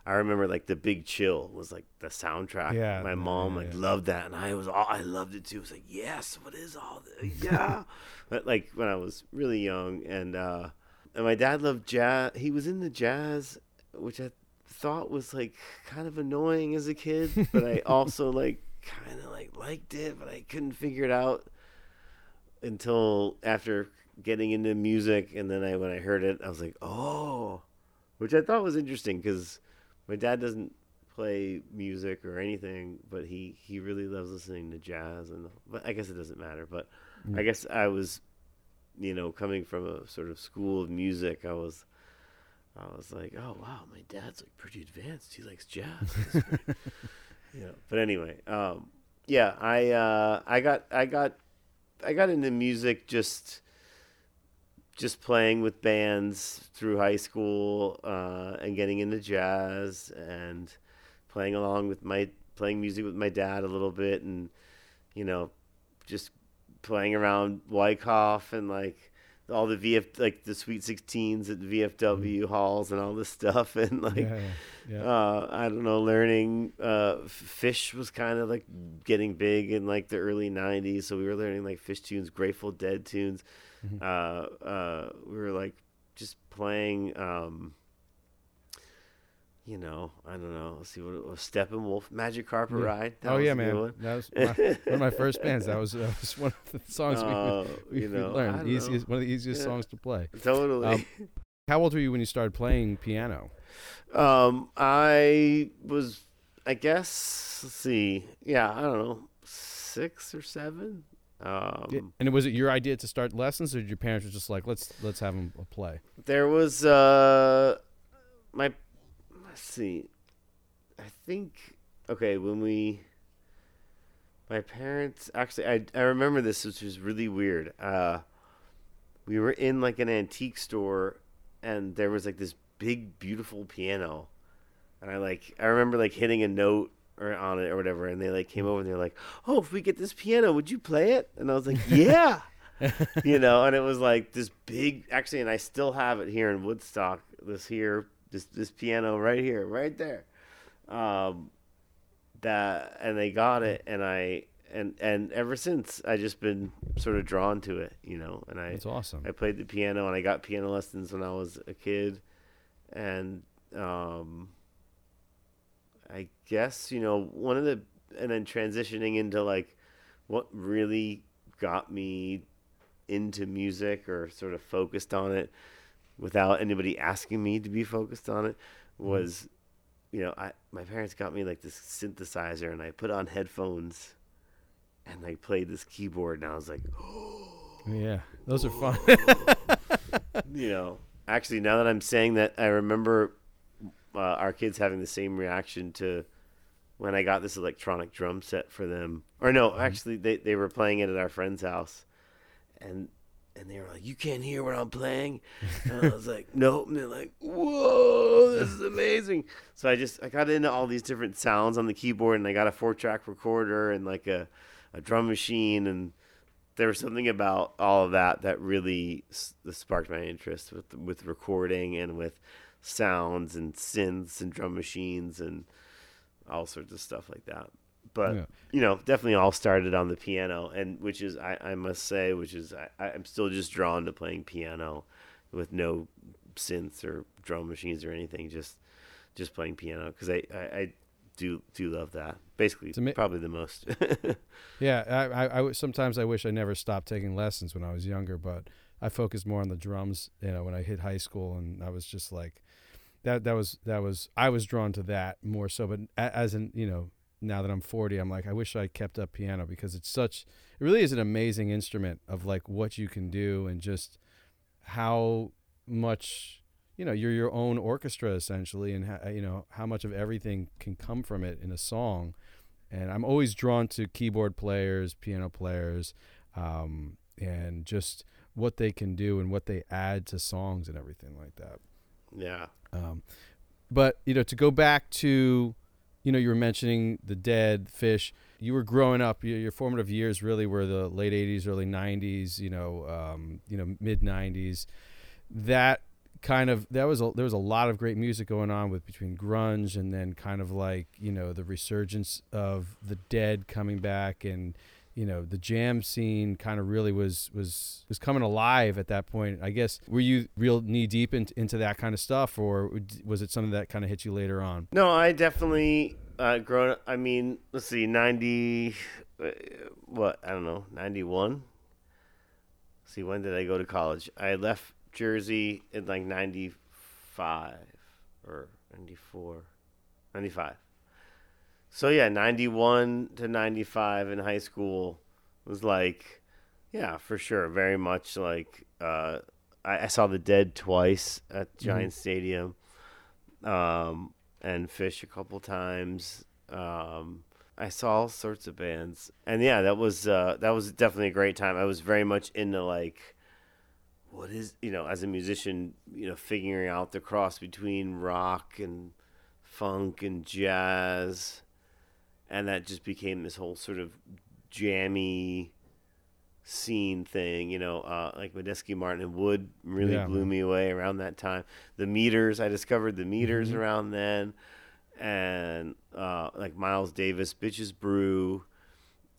I remember like the Big Chill was like the soundtrack. Yeah, my mom yeah, like yeah. loved that, and I was all I loved it too. I was like, yes, what is all this? Yeah, but like when I was really young, and uh, and my dad loved jazz. He was in the jazz, which I thought was like kind of annoying as a kid, but I also like kind of like liked it, but I couldn't figure it out until after getting into music, and then I when I heard it, I was like, oh, which I thought was interesting because my dad doesn't play music or anything, but he he really loves listening to jazz, and but I guess it doesn't matter. But I mm. guess I was, you know, coming from a sort of school of music, I was. I was like, oh wow, my dad's like pretty advanced. He likes jazz. You know. But anyway, um, yeah, I uh, I got I got I got into music just just playing with bands through high school uh, and getting into jazz and playing along with my playing music with my dad a little bit and you know just playing around Wyckoff and like all the VF like the Sweet 16s at the VFW halls and all this stuff and like yeah, yeah. uh, I don't know, learning uh, Phish was kind of like getting big in like the early '90s. So we were learning like Phish tunes, Grateful Dead tunes. Mm-hmm. Uh, uh, we were like just playing. Um, you know, I don't know. Let's see what it was. Steppenwolf, Magic Carpet Yeah. Ride. That oh was yeah, man. one. That was my, one of my first bands. That was, that was one of the songs we, Uh, we, we you know, learned. Easiest, know. one of the easiest Yeah. songs to play. Totally. Um, How old were you when you started playing piano? Um, I was, I guess, let's see, yeah, I don't know, six or seven. Um, And was it your idea to start lessons, or did your parents were just like, let's let's have them play? there was uh, my, let's see, I think, okay, when we, my parents actually, I I remember this, which was really weird. Uh, we were in like an antique store, and there was like this big, beautiful piano, and I like I remember like hitting a note or on it or whatever, and they like came over and they're like, "Oh, if we get this piano, would you play it?" And I was like, "Yeah." you know, and it was like this big actually and I still have it here in Woodstock, this here this this piano right here, right there. Um that and they got it and I and and ever since I just been sort of drawn to it, you know, and I it's awesome. I played the piano and I got piano lessons when I was a kid and um I guess, you know, one of the and then transitioning into like what really got me into music or sort of focused on it without anybody asking me to be focused on it was you know, I my parents got me like this synthesizer and I put on headphones and I played this keyboard and I was like, oh, Yeah, those are fun. you know, actually, now that I'm saying that, I remember uh, our kids having the same reaction to when I got this electronic drum set for them. Or no, actually, they they were playing it at our friend's house, and and they were like, "You can't hear what I'm playing," and I was like, "Nope." And they're like, "Whoa, this is amazing!" So I just I got into all these different sounds on the keyboard, and I got a four track recorder and like a a drum machine, and there was something about all of that that really sparked my interest with with recording and with sounds and synths and drum machines and all sorts of stuff like that. But Yeah. you know, definitely all started on the piano, and which is I, I must say, which is I, I'm still just drawn to playing piano with no synths or drum machines or anything, just just playing piano because I, I, I do do love that. Basically, ama- probably the most. Yeah, I I sometimes I wish I never stopped taking lessons when I was younger, but I focused more on the drums. You know, when I hit high school, and I was just like, that. That was that was I was drawn to that more so. But as in, you know, now that I'm 40, I'm like, I wish I kept up piano because it's such. It really is an amazing instrument of like what you can do and just how much you know you're your own orchestra essentially, and how, you know how much of everything can come from it in a song and I'm always drawn to keyboard players, piano players, um, and just what they can do and what they add to songs and everything like that. yeah, Um, but you know, to go back to, you know, you were mentioning the Dead, Phish. You were growing up. Your, your formative years really were the late '80s, early '90s. You know, um, you know, mid '90s. That kind of that was a, there was a lot of great music going on with between grunge and then kind of like you know the resurgence of the Dead coming back and you know the jam scene kind of really was was was coming alive at that point i guess were you real knee deep in, into that kind of stuff or was it something that kind of hit you later on No, I definitely uh, grown. I mean, let's see, ninety. Uh, what I don't know, ninety one. See, when did I go to college? I left Jersey in like ninety five or 94, 95. So yeah, ninety one to ninety five in high school was like, yeah, for sure, very much like. Uh, I, I saw the Dead twice at Giant Stadium um, and Phish a couple times. Um, I saw all sorts of bands, and yeah, that was uh, that was definitely a great time. I was very much into like, what is you know, as a musician, you know, figuring out the cross between rock and funk and jazz, and that just became this whole sort of jammy scene thing, you know, uh, like Medeski Martin and Wood really Yeah, blew me away around that time. The meters, I discovered the meters Mhm. around then, and uh, like Miles Davis, Bitches Brew,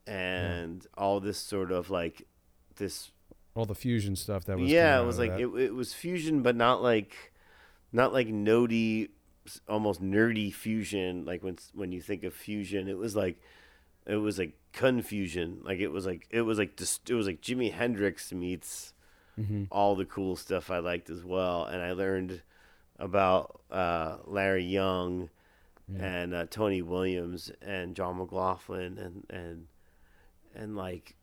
and all this sort of like this. all the fusion stuff that was Yeah, it was like it, it was fusion, but not like, not like noddy, almost nerdy fusion. Like when when you think of fusion, it was like it was like confusion like it was like it was like it was like jimi hendrix meets Mhm. all the cool stuff i liked as well and i learned about uh, larry young Yeah. and uh, tony williams and john mclaughlin and and and like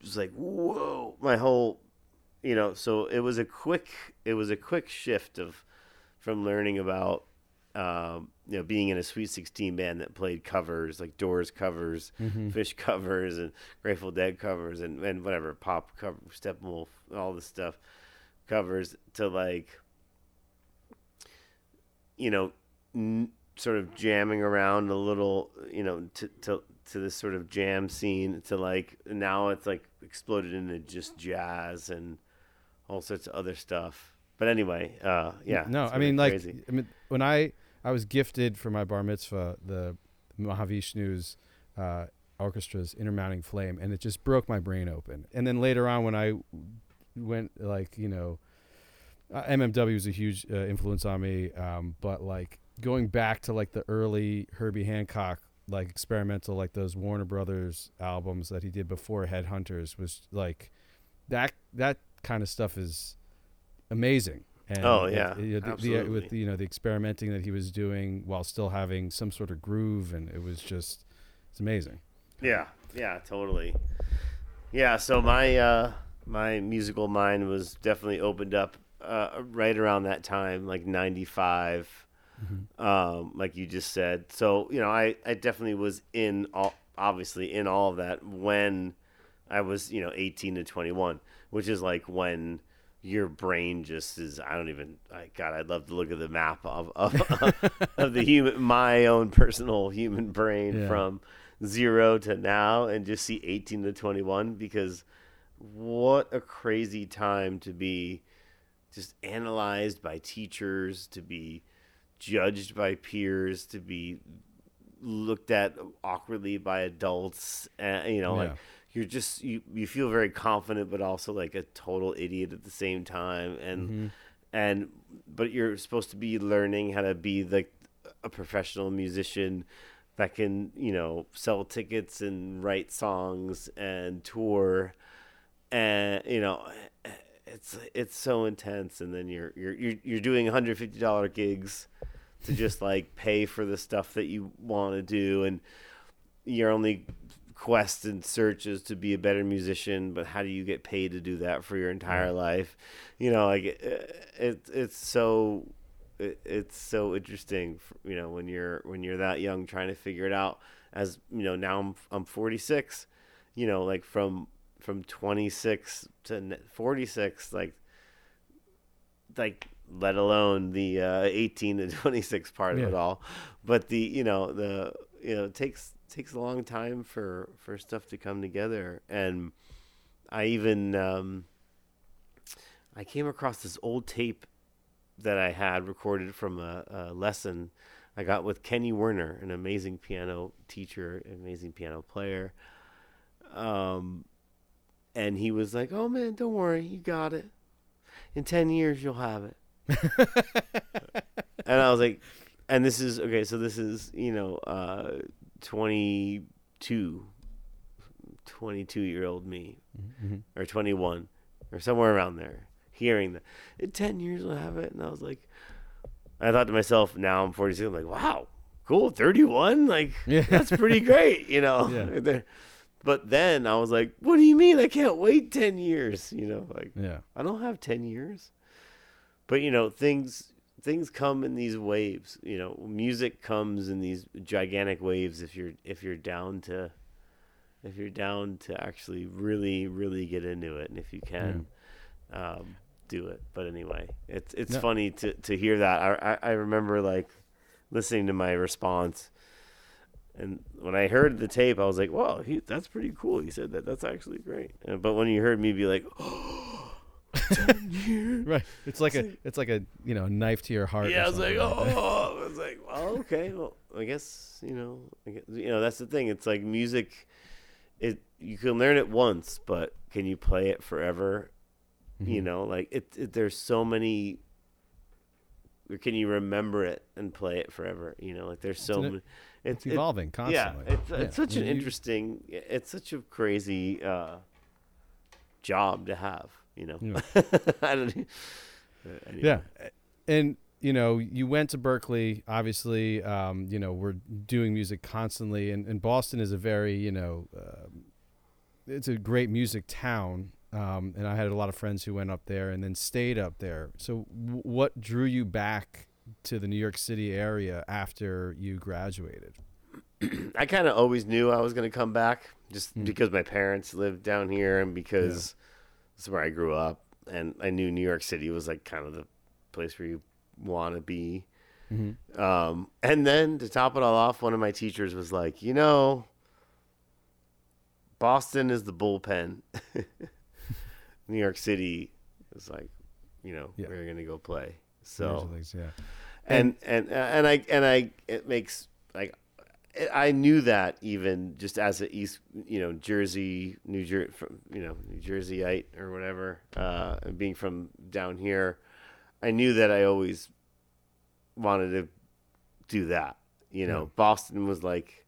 it was like whoa my whole you know so it was a quick it was a quick shift of from learning about um, you know being in a sweet 16 band that played covers like doors covers Mhm. Phish covers and grateful dead covers and, and whatever pop cover steppenwolf all this stuff covers to like you know n- sort of jamming around a little you know to, to to this sort of jam scene to like now it's like exploded into just jazz and all sorts of other stuff but anyway uh yeah no i mean like crazy. i mean when i i was gifted for my bar mitzvah the mahavishnu's uh orchestra's Inner Mounting Flame and it just broke my brain open and then later on when i went like you know uh, mmw was a huge uh, influence on me um but like going back to like the early herbie hancock like experimental like those warner brothers albums that he did before headhunters was like that that kind of stuff is amazing and Oh, yeah, it- you know, the- absolutely. with you know the experimenting that he was doing while still having some sort of groove and it was just it's amazing Yeah, yeah, totally. Yeah, so my uh my musical mind was definitely opened up uh right around that time, like 95. um, like you just said. So you know, I I definitely was in all obviously in all of that when I was you know 18 to 21, which is like when your brain just is I don't even I God I'd love to look at the map of of, of the human my own personal human brain Yeah. from zero to now and just see 18 to 21 because what a crazy time to be just analyzed by teachers to be judged by peers to be looked at awkwardly by adults and you know like Yeah. You're just you, you feel very confident but also like a total idiot at the same time and mm-hmm. and but you're supposed to be learning how to be like a professional musician that can you know sell tickets and write songs and tour and you know it's it's so intense and then you're you're you're, you're doing $150 gigs to just like pay for the stuff that you want to do and you're only quest and searches to be a better musician but how do you get paid to do that for your entire life? You know like it, it it's so it, it's so interesting you know when you're when you're that young trying to figure it out. As you know now I'm I'm 46 you know like from from 26 to 46 like like let alone the uh, 18 to 26 part of it all. But the you know the you know it takes takes a long time for for stuff to come together. And i even um i came across this old tape that i had recorded from a, a lesson i got with kenny werner an amazing piano teacher amazing piano player. Um and he was like oh man don't worry you got it. In 10 years you'll have it. And I was like, and this is okay. So this is you know, uh, 22, 22 year old me, mm-hmm. or 21, or somewhere around there, hearing that in 10 years I'll have it, and I was like, I thought to myself, now I'm 46. I'm like, wow, cool, 31, like Yeah. that's pretty great, you know. Yeah. But then I was like, what do you mean I can't wait 10 years? You know, like Yeah. I don't have 10 years. But you know, things things come in these waves, you know, music comes in these gigantic waves if you're if you're down to if you're down to actually really really get into it and if you can um do it. But anyway, it's it's No. funny to to hear that. I, I I remember like listening to my response and when I heard the tape, I was like, "Wow, he, that's pretty cool." He said that. That's actually great. But when you heard me be like, Right. It's like a it's like a you know knife to your heart. yeah, I was like, something oh, I was like, well, okay, well, I guess you know, I guess, you know, that's the thing. It's like music. It you can learn it once, but can you play it forever? You Mm-hmm. know, like it, it. There's so many. Or can you remember it and play it forever? You know, like there's so an- many. It's it- evolving constantly. Yeah, it's, it's Yeah. such an You- interesting. It's such a crazy uh, job to have. You know, Yeah. I don't. uh, anyway. Yeah, and you know, you went to Berklee. Obviously, um, you know, we're doing music constantly, and, and Boston is a very, you know, um, it's a great music town. Um, and I had a lot of friends who went up there and then stayed up there. So, w- what drew you back to the New York City area after you graduated? I kind of always knew I was going to come back just Hmm. because my parents lived down here and because is where I grew up. And I knew New York City was like kind of the place where you want to be. Mm-hmm. Um, and then to top it all off, one of my teachers was like, you know, Boston is the bullpen. New York City is like, you know, Yeah. we're to go play. So yeah. and and and I and I it makes like I knew that even just as a East you know Jersey New Jersey you know New Jerseyite or whatever uh, being from down here I knew that I always wanted to do that you know Yeah. Boston was like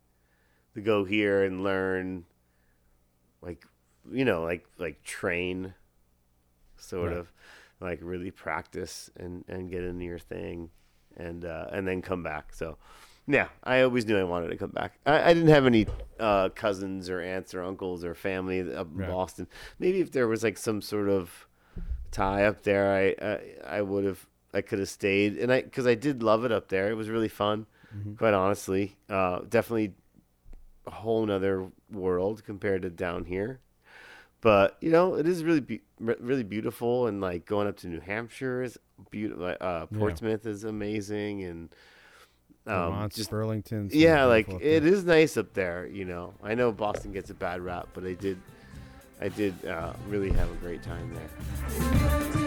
to go here and learn like you know like like train sort Right. of like really practice and and get into your thing and uh and then come back so yeah i always knew i wanted to come back i, I didn't have any uh cousins or aunts or uncles or family up in Right. boston maybe if there was like some sort of tie up there i i, I would have I could have stayed, and I because I did love it up there. It was really fun, quite honestly. Uh, definitely a whole nother world compared to down here. But you know, it is really be- really beautiful, and like going up to New Hampshire is beautiful. Uh, Yeah. Portsmouth is amazing, and um, Vermont's just Burlington's yeah, like it is nice up there. You know, I know Boston gets a bad rap, but I did, I did uh, really have a great time there.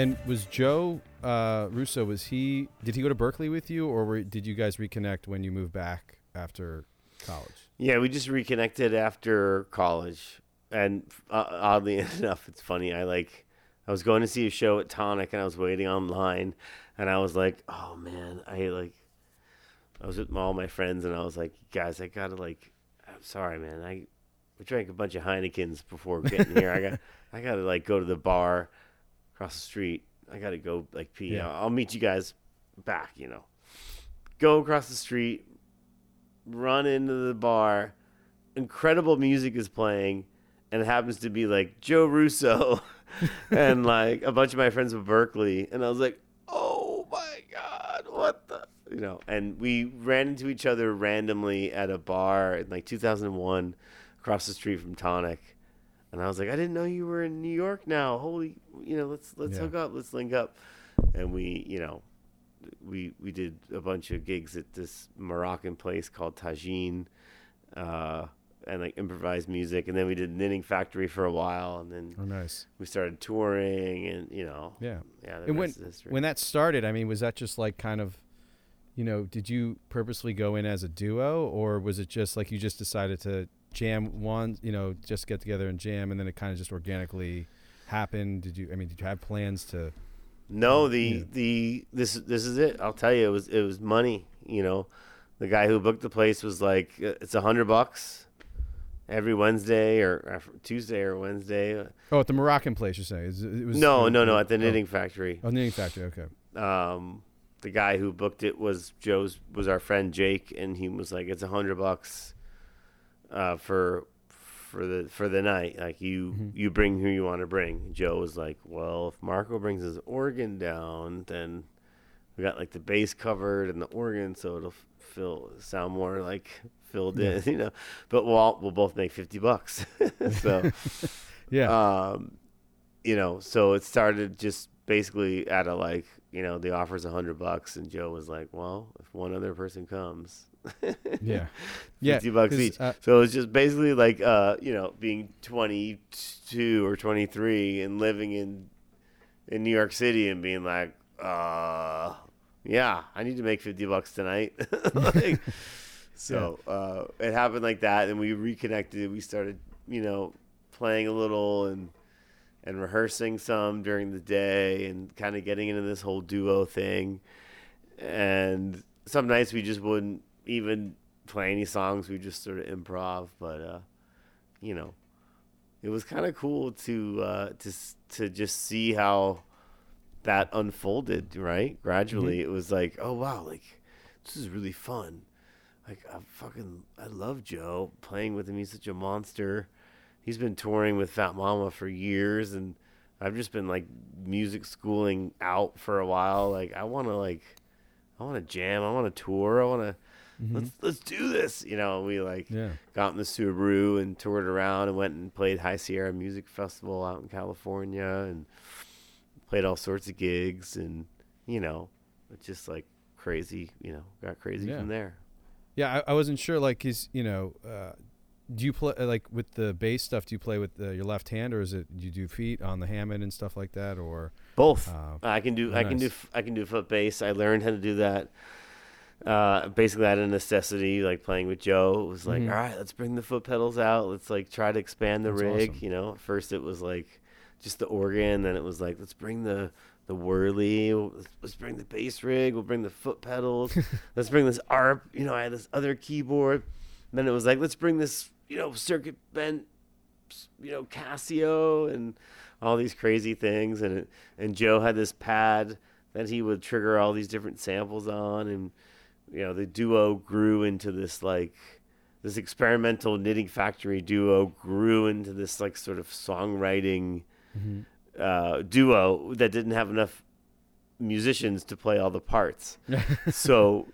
And was Joe uh, Russo? Was he? Did he go to Berklee with you, or were, did you guys reconnect when you moved back after college? Yeah, we just reconnected after college, and uh, oddly enough, it's funny. I like, I was going to see a show at Tonic, and I was waiting online, and I was like, oh man, I like, I was with all my friends, and I was like, guys, I gotta like, I'm sorry, man, I, I drank a bunch of Heinekens before getting here. I got, I gotta like go to the bar across the street. I gotta go like pee. Yeah. I'll, I'll meet you guys back. You know, go across the street, run into the bar. Incredible music is playing, and it happens to be like Joe Russo and like a bunch of my friends from Berklee. And I was like, oh my God, what the? You know, and we ran into each other randomly at a bar in like 2001 across the street from Tonic. And I was like, I didn't know you were in New York now. Holy, you know, let's let's Yeah. hook up, let's link up. And we, you know, we we did a bunch of gigs at this Moroccan place called Tajin, uh, and like improvised music. And then we did Knitting Factory for a while, and then Oh, nice. we started touring, and you know, Yeah. yeah. The when when that started, I mean, was that just like kind of, you know, did you purposely go in as a duo, or was it just like you just decided to jam one, you know, just get together and jam, and then it kind of just organically happened? Did you? I mean, did you have plans to? No, the the this this is it. I'll tell you, it was it was money. You know, the guy who booked the place was like, uh, it's a hundred bucks every Wednesday or uh, Tuesday or Wednesday. Oh, at the Moroccan place, you're saying? It was No, no, no, at the oh. knitting factory. Oh, knitting factory. Okay. Um, the guy who booked it was Joe's was our friend Jake, and he was like, it's a hundred bucks, uh, for for the for the night. Like you Mhm. you bring who you want to bring. Joe was like, well, if Marco brings his organ down, then we got like the bass covered and the organ, so it'll feel sound more like filled in, you know. But we'll all, we'll both make fifty bucks. so Yeah. um, you know, so it started just basically at a like, you know, the offer's a hundred bucks, and Joe was like, well, if one other person comes, yeah. Yeah. fifty bucks each. uh, so it was just basically like, uh, you know, being twenty two or twenty three and living in in New York City and being like, uh, yeah, I need to make fifty bucks tonight. like, so uh, it happened like that, and we reconnected. We started, you know, playing a little and and rehearsing some during the day, and kind of getting into this whole duo thing. And some nights we just wouldn't even play any songs; we just sort of improv. But uh, you know, it was kind of cool to uh, to to just see how that unfolded. Right, gradually, it was like, oh wow, like this is really fun. Like I fucking I love Joe playing with him. He's such a monster. He's been touring with Fat Mama for years, and I've just been like music schooling out for a while. Like I want to like I want to jam. I want to tour. I want to let's let's do this. You know, we like Mm-hmm. Yeah. got in the Subaru and toured around and went and played High Sierra Music Festival out in California and played all sorts of gigs and you know, it's just like crazy. You know, got crazy Yeah. from there. Yeah, I, I wasn't sure. Like, is you know, uh, do you play like with the bass stuff? Do you play with uh, your left hand, or is it do you do feet on the Hammond and stuff like that, or Both. uh, I can do. oh, I can do. I can do foot bass. I learned how to do that. Uh, basically, out of necessity, like playing with Joe, it was like, Mhm. all right, let's bring the foot pedals out. Let's like try to expand the That's rig. awesome. You know, at first it was like just the organ. Then it was like, let's bring the the Wurly. Let's, let's bring the bass rig. We'll bring the foot pedals. let's bring this arp. You know, I had this other keyboard. And then it was like, let's bring this, you know, circuit bent, you know, Casio and all these crazy things. And it, and Joe had this pad that he would trigger all these different samples on, and you know, the duo grew into this like this experimental knitting factory duo grew into this like sort of songwriting Mm-hmm. uh, duo that didn't have enough musicians to play all the parts. so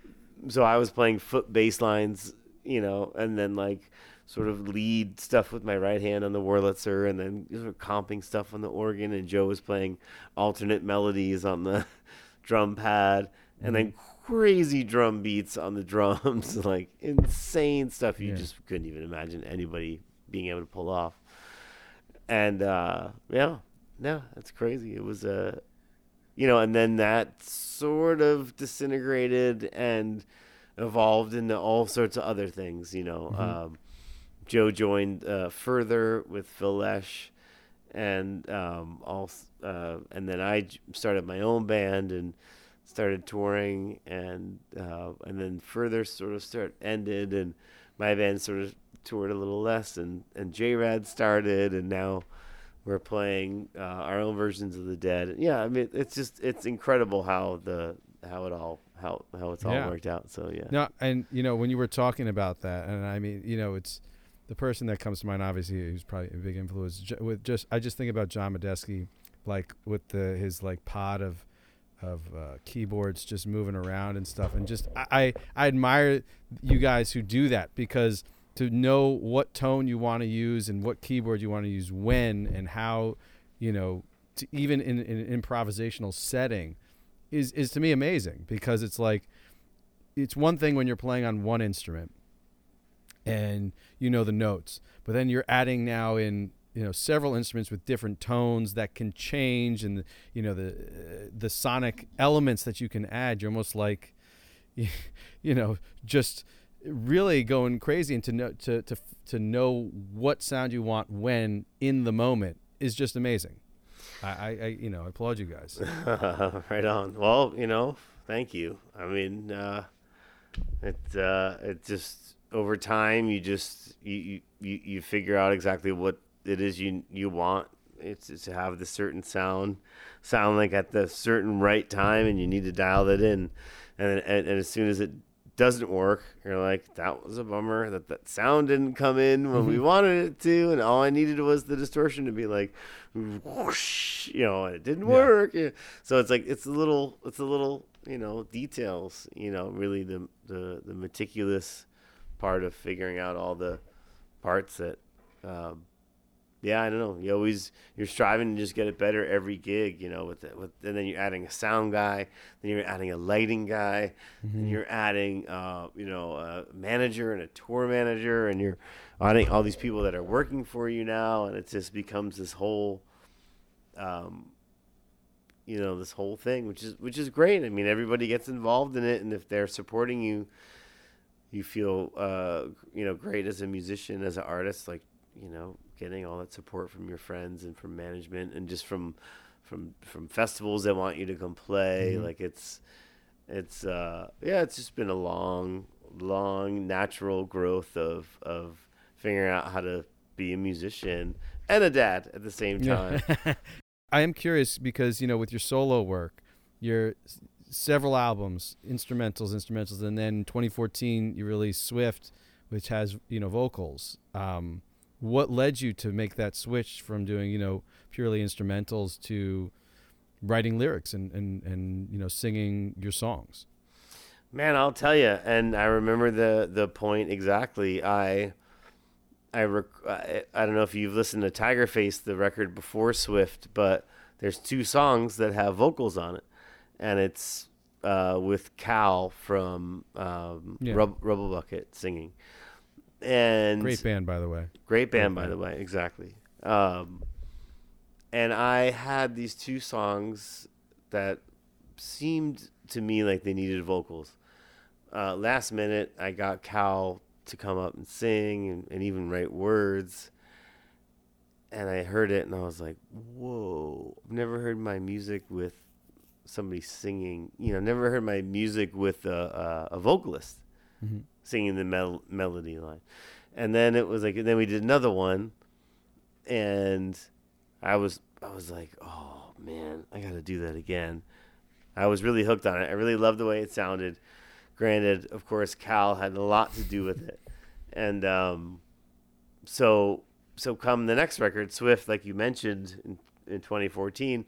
so I was playing foot bass lines, you know, and then like sort of lead stuff with my right hand on the Wurlitzer and then sort of comping stuff on the organ and Joe was playing alternate melodies on the drum pad and then crazy drum beats on the drums, like insane stuff you Yeah. just couldn't even imagine anybody being able to pull off. And uh yeah, no, that's crazy. It was a uh, you know, and then that sort of disintegrated and evolved into all sorts of other things. You know, um, Joe joined uh, Furthur with Phil Lesh, and um, all, uh, and then I started my own band and started touring, and uh, and then Furthur sort of start ended, and my band sort of toured a little less, and and JRAD started, and now we're playing uh, our own versions of the dead yeah i mean it's just it's incredible how the how it all how how it's all Yeah. worked out so yeah No, and you know when you were talking about that, and I mean, you know, it's the person that comes to mind, obviously, who's probably a big influence. With just, I just think about John Medeski, like with the his like pod of of uh, keyboards just moving around and stuff, and just I, I I admire you guys who do that because to know what tone you want to use and what keyboard you want to use when and how, you know, to even in, in an improvisational setting, is is to me amazing because it's like it's one thing when you're playing on one instrument and you know the notes but then you're adding now in you know several instruments with different tones that can change and you know the uh, the sonic elements that you can add. You're almost like you know just really going crazy and to know to to to know what sound you want when in the moment is just amazing. I, I, I you know I applaud you guys. Right on. Well you know thank you. I mean uh it uh it just over time you just you you, you you figure out exactly what it is you you want it's, it's to have the certain sound sound like at the certain right time and you need to dial that in. And and, and as soon as it doesn't work you're like that was a bummer that that sound didn't come in when we wanted it to and all i needed was the distortion to be like whoosh, you know and it didn't work. Yeah. so it's like it's a little it's a little you know details you know really the the, the meticulous part of figuring out all the parts that um, yeah i don't know. You always you're striving to just get it better every gig you know with the, with and then you're adding a sound guy then you're adding a lighting guy and you're adding uh, you know a manager and a tour manager and you're adding all these people that are working for you now and it just becomes this whole um, you know this whole thing which is which is great. I mean everybody gets involved in it and if they're supporting you you feel uh, you know great as a musician as an artist like you know getting all that support from your friends and from management and just from from from festivals that want you to come play Mhm. like it's it's uh yeah it's just been a long long natural growth of of figuring out how to be a musician and a dad at the same time I am curious because you know with your solo work, your several albums, instrumentals, instrumentals, and then 2014 you released Swift, which has you know vocals. Um, what led you to make that switch from doing you know purely instrumentals to writing lyrics and and and you know singing your songs? Man, I'll tell you, and I remember the the point exactly. I I rec- I, I don't know if you've listened to Tiger Face, the record before Swift, but there's two songs that have vocals on it, and it's uh, with Kal from um, Yeah. Rub- Rubblebucket singing, and Great band, by the way. Great band, Great by band. the way, exactly. Um, and I had these two songs that seemed to me like they needed vocals. Uh, last minute, I got Kal to come up and sing and, and even write words. and I heard it and I was like, whoa! I've never heard my music with somebody singing. You know, never heard my music with a, a, a vocalist Mhm. Singing the mel- melody line. And then it was like, and then we did another one, and I was I was like, oh man, I got to do that again. I was really hooked on it. I really loved the way it sounded. Granted, of course, Kal had a lot to do with it, and um, so so come the next record, Swift, like you mentioned in, in 2014,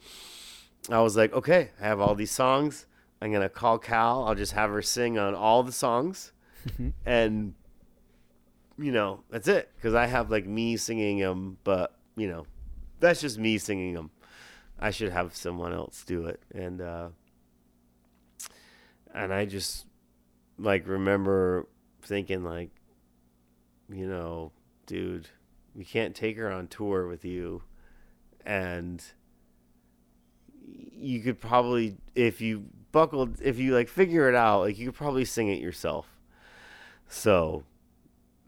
I was like, okay, I have all these songs. I'm gonna call Kal. I'll just have her sing on all the songs, and you know that's it. Because I have like me singing them, but you know that's just me singing them. I should have someone else do it, and uh, and I just like remember thinking like, you know, dude, you can't take her on tour with you, and you could probably if you buckled if you like figure it out like you could probably sing it yourself so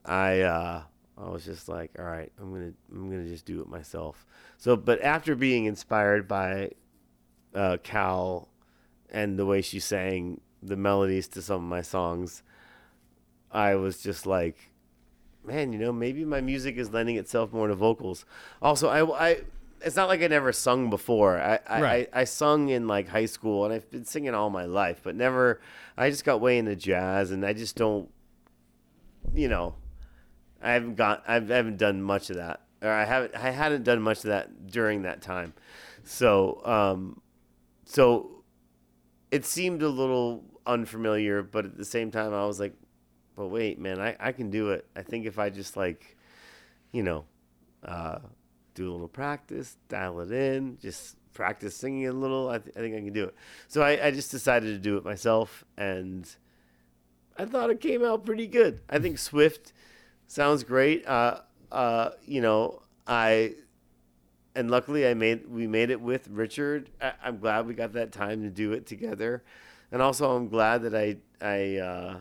i uh i was just like all right i'm gonna i'm gonna just do it myself so but after being inspired by uh Kal and the way she sang the melodies to some of my songs i was just like man you know maybe my music is lending itself more to vocals also i i it's not like I never sung before. I I, Right. I I sung in like high school and I've been singing all my life, but never. I just got way into jazz and I just don't. You know, I haven't got. I've, I haven't done much of that, or I haven't. I hadn't done much of that during that time, so um, so it seemed a little unfamiliar, but at the same time, I was like, but wait, man, I I can do it. I think if I just like, you know, uh do a little practice, dial it in, just practice singing a little. I, th- I think I can do it. So I, I just decided to do it myself, and I thought it came out pretty good. I think Swift sounds great. Uh, uh, you know, I and luckily I made we made it with Richard. I, I'm glad we got that time to do it together, and also I'm glad that I I uh,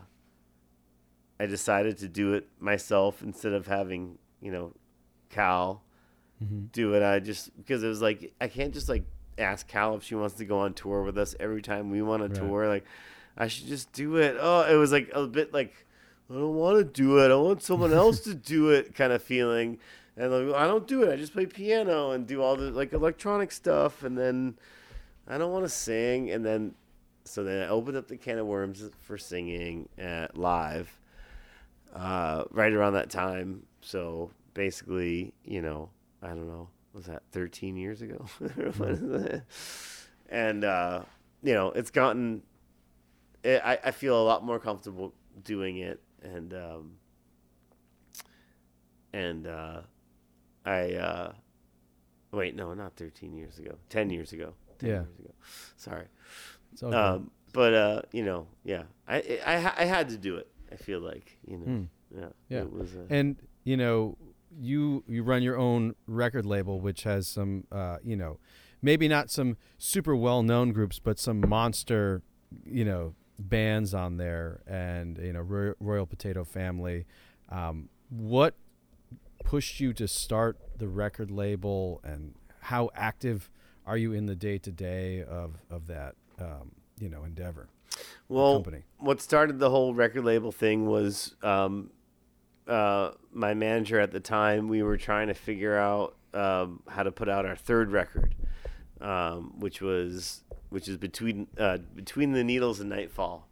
I decided to do it myself instead of having you know Kal do it. I just because it was like I can't just like ask Kal if she wants to go on tour with us every time we want to Right. tour. Like I should just do it. Oh, it was like a bit like I don't want to do it. I want someone else to do it kind of feeling. And like, I don't do it. I just play piano and do all the like electronic stuff, and then I don't want to sing. And then so then I opened up the can of worms for singing at live uh, right around that time. So basically, you know, I don't know, was that 13 years ago? And, uh, you know, it's gotten, it, I, I feel a lot more comfortable doing it. And, um, and, uh, I, uh, wait, no, not 13 years ago, 10 years ago. 10 Yeah. years ago. Sorry. It's good. Um, but uh, you know, yeah, I, I I had to do it. I feel like you know, Hmm. yeah, Yeah. it was. Uh, and you know you you run your own record label which has some uh, you know maybe not some super well known groups but some monster you know bands on there and you know Roy- royal potato family um, what pushed you to start the record label and how active are you in the day to day of of that um, you know endeavor well, company what started the whole record label thing was um, uh, my manager at the time. We were trying to figure out um, how to put out our third record, um, which was which is between uh, between the needles and nightfall,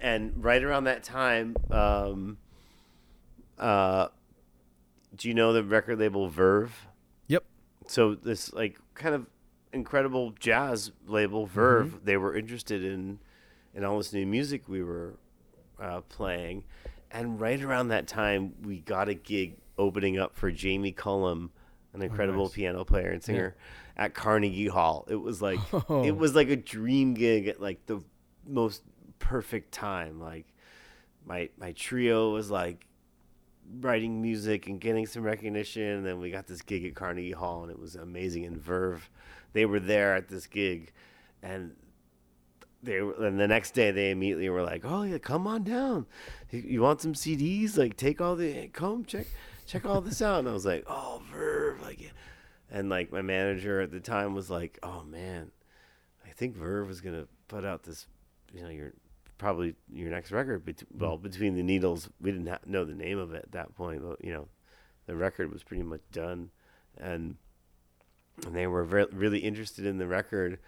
and right around that time. Um, uh, do you know the record label Verve? yep so this like kind of incredible jazz label Verve, they were interested in in all this new music we were uh, playing, and right around that time we got a gig opening up for Jamie Cullum, an incredible nice. piano player and singer, at Carnegie Hall. It was like Oh. it was like a dream gig at like the most perfect time. Like my my trio was like writing music and getting some recognition. And then we got this gig at Carnegie Hall, and it was amazing. And Verve, they were there at this gig, and they were, and the next day they immediately were like, "Oh yeah, come on down. You, you want some CDs? Like take all the come check." Check all this out, and I was like, "Oh, Verve! like yeah. And like my manager at the time was like, "Oh man, I think Verve is gonna put out this, you know, your probably your next record. Bet- mm-hmm. well, between the needles, we didn't ha- know the name of it at that point, but you know, the record was pretty much done, and and they were re- really interested in the record,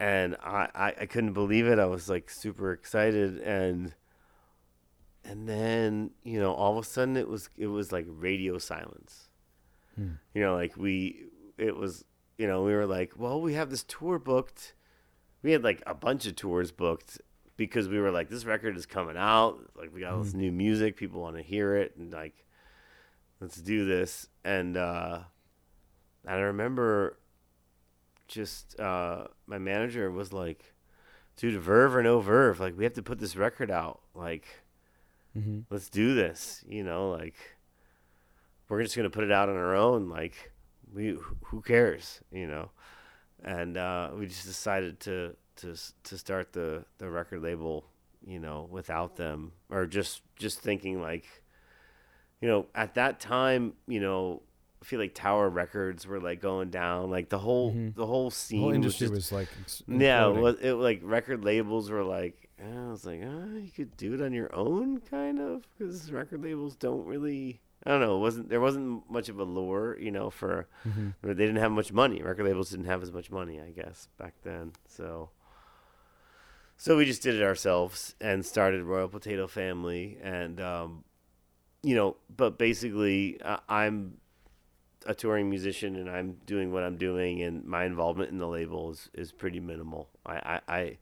and I, I I couldn't believe it. I was like super excited, and and then you know all of a sudden it was it was like radio silence. Hmm. You know, like we it was you know we were like, well, we have this tour booked. We had like a bunch of tours booked because we were like, this record is coming out. Like we got all this new music, people want to hear it, and like let's do this. And uh, and I remember just uh, my manager was like, dude, Verve or no Verve, like we have to put this record out. Like, Mm-hmm. let's do this. You know, like we're just gonna put it out on our own. Like, we who cares? You know, and uh, we just decided to to to start the the record label. You know, without them, or just just thinking like, you know, at that time, you know. I feel like Tower Records were like going down, like the whole Mhm. the whole The scene whole was industry just was like ex- yeah, it was it like record labels were like, I was like, oh, you could do it on your own, kind of, because record labels don't really. I don't know. It wasn't there wasn't much of a lure, you know, for Mhm. they didn't have much money. Record labels didn't have as much money, I guess, back then. So, so we just did it ourselves and started Royal Potato Family, and um, you know, but basically, uh, I'm a touring musician and I'm doing what I'm doing, and my involvement in the label is, is pretty minimal. I, I, I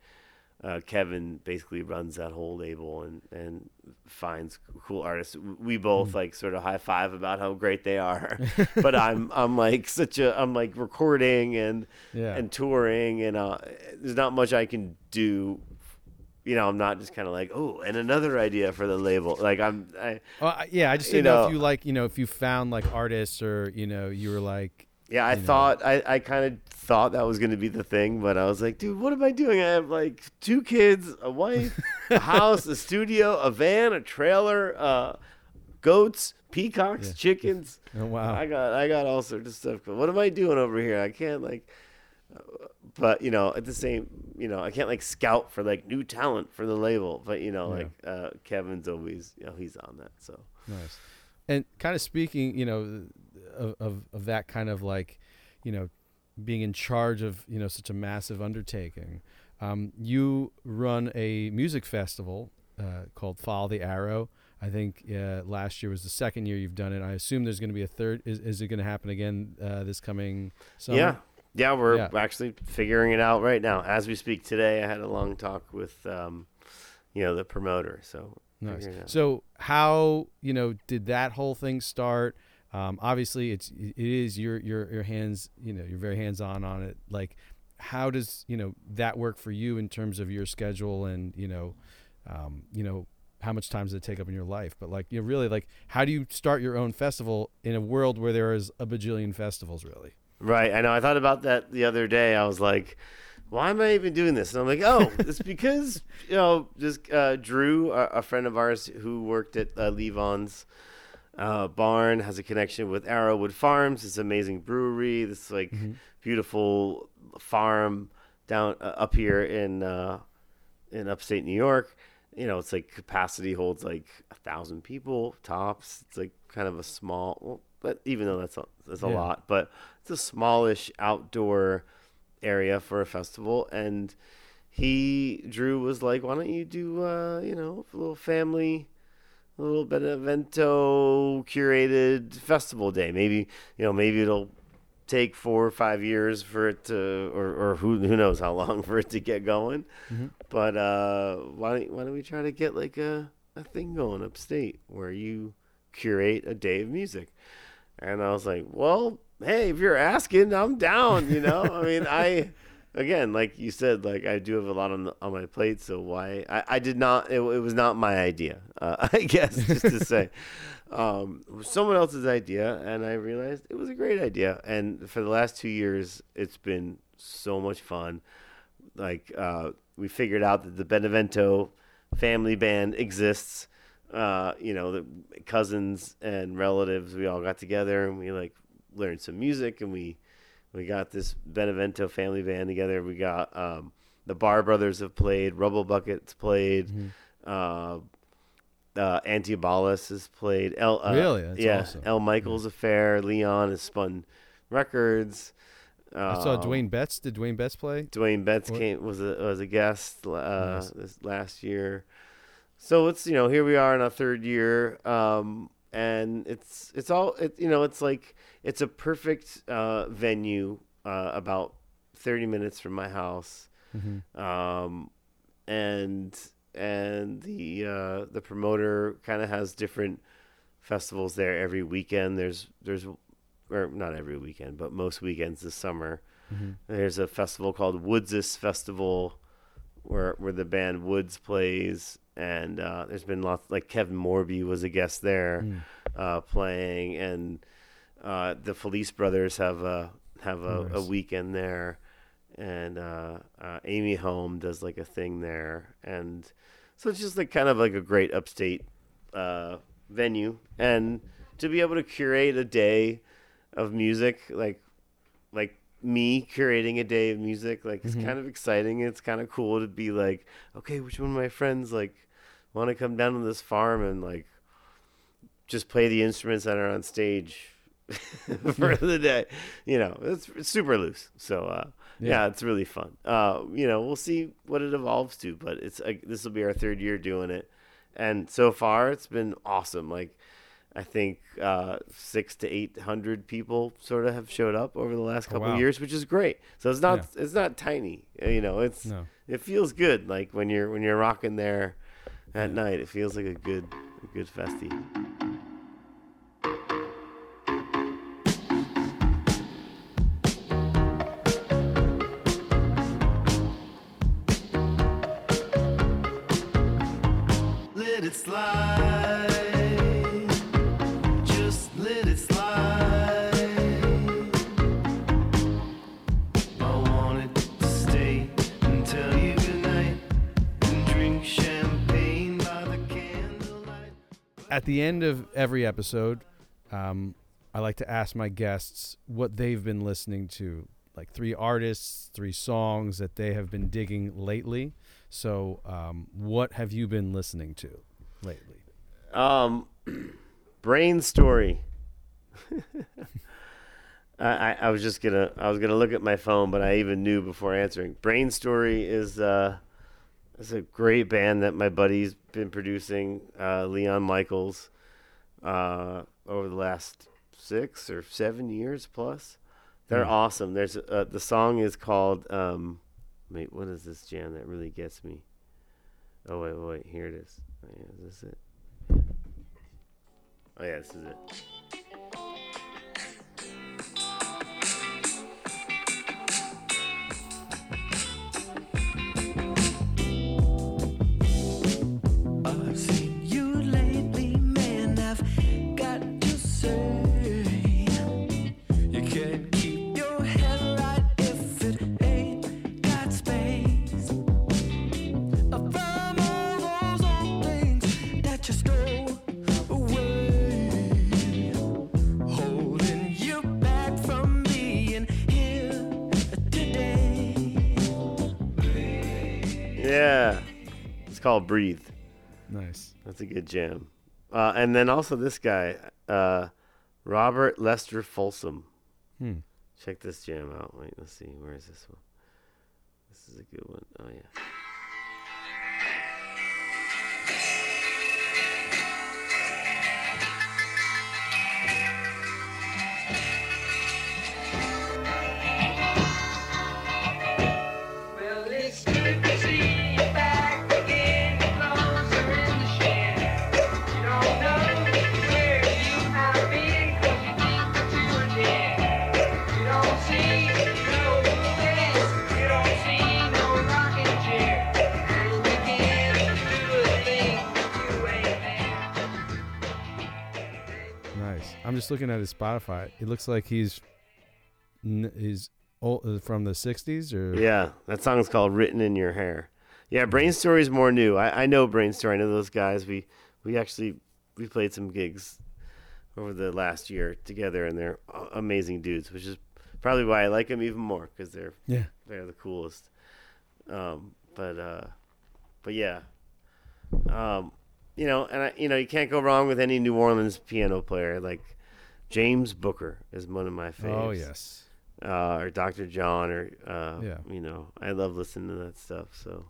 uh, Kevin basically runs that whole label and, and finds cool artists. We both like sort of high five about how great they are, but I'm I'm like such a I'm like recording and Yeah. and touring and uh, there's not much I can do. You know, I'm not just kind of like, oh, and another idea for the label. Like I'm, I, Well, yeah, I just you didn't know, know- if you like, you know, if you found like artists or you know, you were like, Yeah, I thought I, I kind of thought that was going to be the thing, but I was like, dude, what am I doing? I have like two kids, a wife, a house, a studio, a van, a trailer, uh, goats, peacocks, Yeah. chickens. oh, wow, I got I got all sorts of stuff. But What am I doing over here? I can't like, but you know, at the same, you know, I can't like scout for like new talent for the label. But you know, Yeah. like uh, Kevin's always, you know, he's on that. So nice. And kind of speaking, you know, of, of of that kind of like, you know, being in charge of you know such a massive undertaking. Um, you run a music festival uh, called Follow the Arrow. I think uh, last year was the second year you've done it. I assume there's going to be a third. Is, is it going to happen again uh, this coming summer? Yeah. Yeah, we're Yeah. actually figuring it out right now as we speak today. I had a long talk with, um, you know, the promoter. So Nice. figuring it out. So how you know did that whole thing start? Um, obviously, it's it is your your your hands. You know, you're very hands on on it. Like, how does you know that work for you in terms of your schedule and you know, um, you know how much time does it take up in your life? But like, you know, really, like, how do you start your own festival in a world where there is a bajillion festivals? Really? right. I know. I thought about that the other day. I was like, why am I even doing this? And I'm like, oh, it's because, you know, just uh, Drew, a, a friend of ours who worked at uh, Levon's uh, barn, has a connection with Arrowood Farms. This amazing brewery, this like beautiful farm down uh, up here in uh, in upstate New York. You know, it's like capacity holds like a thousand people tops. It's like kind of a small, well, but even though that's a, that's a Yeah. lot, but it's a smallish outdoor area for a festival. And he, Drew, was like, "Why don't you do, uh, you know, a little family." A little Benevento curated festival day. Maybe you know, maybe it'll take four or five years for it to, or, or who who knows how long for it to get going. But uh, why don't why don't we try to get like a a thing going upstate where you curate a day of music? And I was like, well, hey, if you're asking, I'm down. You know, I mean, I again, like you said, like I do have a lot on the, on my plate, so why I, I did not. It, it was not my idea, uh, I guess, just to say. Um, it was someone else's idea, and I realized it was a great idea. And for the last two years, it's been so much fun. Like uh, we figured out that the Benevento family band exists. Uh, you know, the cousins and relatives, we all got together and we like learned some music, and we we got this Benevento family band together. We got um, the Barr Brothers have played, Rubblebucket's played, Mm-hmm. uh, uh, Antibalas has played. El, uh, Really? That's yeah, awesome. El Michels Affair. Leon has spun records. I saw Um, Dwayne Betts. Did Dwayne Betts play? Dwayne Betts What- came was a was a guest uh, Nice. this last year. So it's you know here we are in our third year, um, and it's it's all it you know it's like it's a perfect uh, venue uh, about thirty minutes from my house, Mm-hmm. um, and and the uh, the promoter kind of has different festivals there every weekend. There's there's or not every weekend, but most weekends this summer. Mm-hmm. There's a festival called Woodsist Festival, where where the band Woods plays, and uh, there's been lots like Kevin Morby was a guest there, Mm. uh, playing, and uh, the Felice Brothers have a have a, a weekend there, and uh, uh, Amy Helm does like a thing there, and so it's just like kind of like a great upstate uh, venue, and to be able to curate a day of music like like me curating a day of music like it's kind of exciting. It's kind of cool to be like okay which one of my friends like want to come down to this farm and like just play the instruments that are on stage for the day. You know it's, it's super loose. So uh yeah. Yeah. it's really fun. Uh you know we'll see what it evolves to but it's uh, this will be our third year doing it. And so far it's been awesome. Like I think uh, six to eight hundred people sort of have showed up over the last Oh, couple wow. of years, which is great. So it's not it's not tiny, uh, you know. It's No. it feels good. Like when you're when you're rocking there at night, it feels like a good a good festy. At the end of every episode, um, I like to ask my guests what they've been listening to, like three artists, three songs that they have been digging lately. So, um, what have you been listening to lately? Um, Brainstory. I, I was just gonna I was gonna look at my phone, but I even knew before answering. Brainstory is uh is a great band that my buddy's been producing, uh, Leon Michels, uh, over the last six or seven years plus. They're Hmm. awesome. There's uh, the song is called um, wait, what is this jam that really gets me? Oh wait, wait, here it is. Is this it? Oh yeah, this is it. Called Breathe. Nice. That's a good jam. Uh, and then also this guy, uh, Robert Lester Folsom. Hmm. Check this jam out. Wait, let's see. Where is this one? This is a good one. Oh yeah. I'm just looking at his Spotify. It looks like he's he's old, uh, from the '60s or Yeah, that song's called "Written in Your Hair." Yeah, Brainstory's more new. I, I know Brainstory. I know those guys. We we actually we played some gigs over the last year together, and they're amazing dudes, which is probably why I like them even more because they're Yeah. they're the coolest. Um, but uh, but yeah, um, you know, and I, you know, you can't go wrong with any New Orleans piano player. Like James Booker is one of my faves. Oh yes. uh, or Dr. John, or uh, Yeah. you know, I love listening to that stuff. So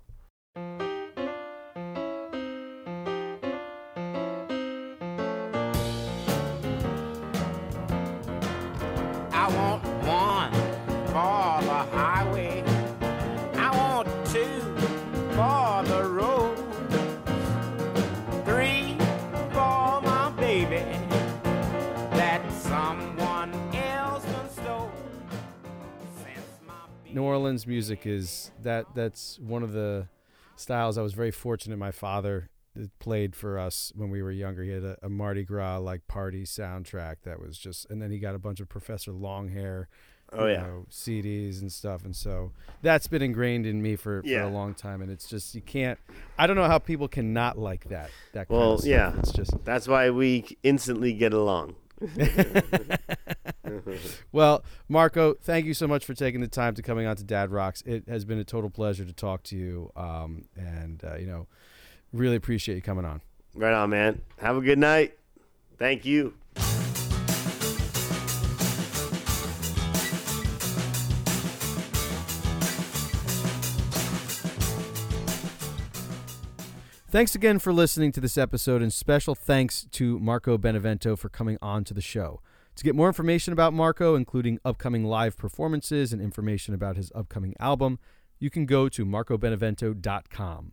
Orleans music is that that's one of the styles I was very fortunate my father played for us when we were younger. He had a, a Mardi Gras like party soundtrack that was just and then he got a bunch of Professor Longhair Oh, yeah. know, CDs and stuff and so that's been ingrained in me for, Yeah. for a long time and it's just you can't I don't know how people can not like that that kind Well, of stuff. yeah. It's just that's why we instantly get along. Well, Marco, thank you so much for taking the time to coming on to Dad Rocks. It has been a total pleasure to talk to you, um, and uh, you know, really appreciate you coming on. Right on, man. Have a good night. Thank you. Thanks again for listening to this episode, and special thanks to Marco Benevento for coming on to the show. To get more information about Marco, including upcoming live performances and information about his upcoming album, you can go to marcobenevento.com.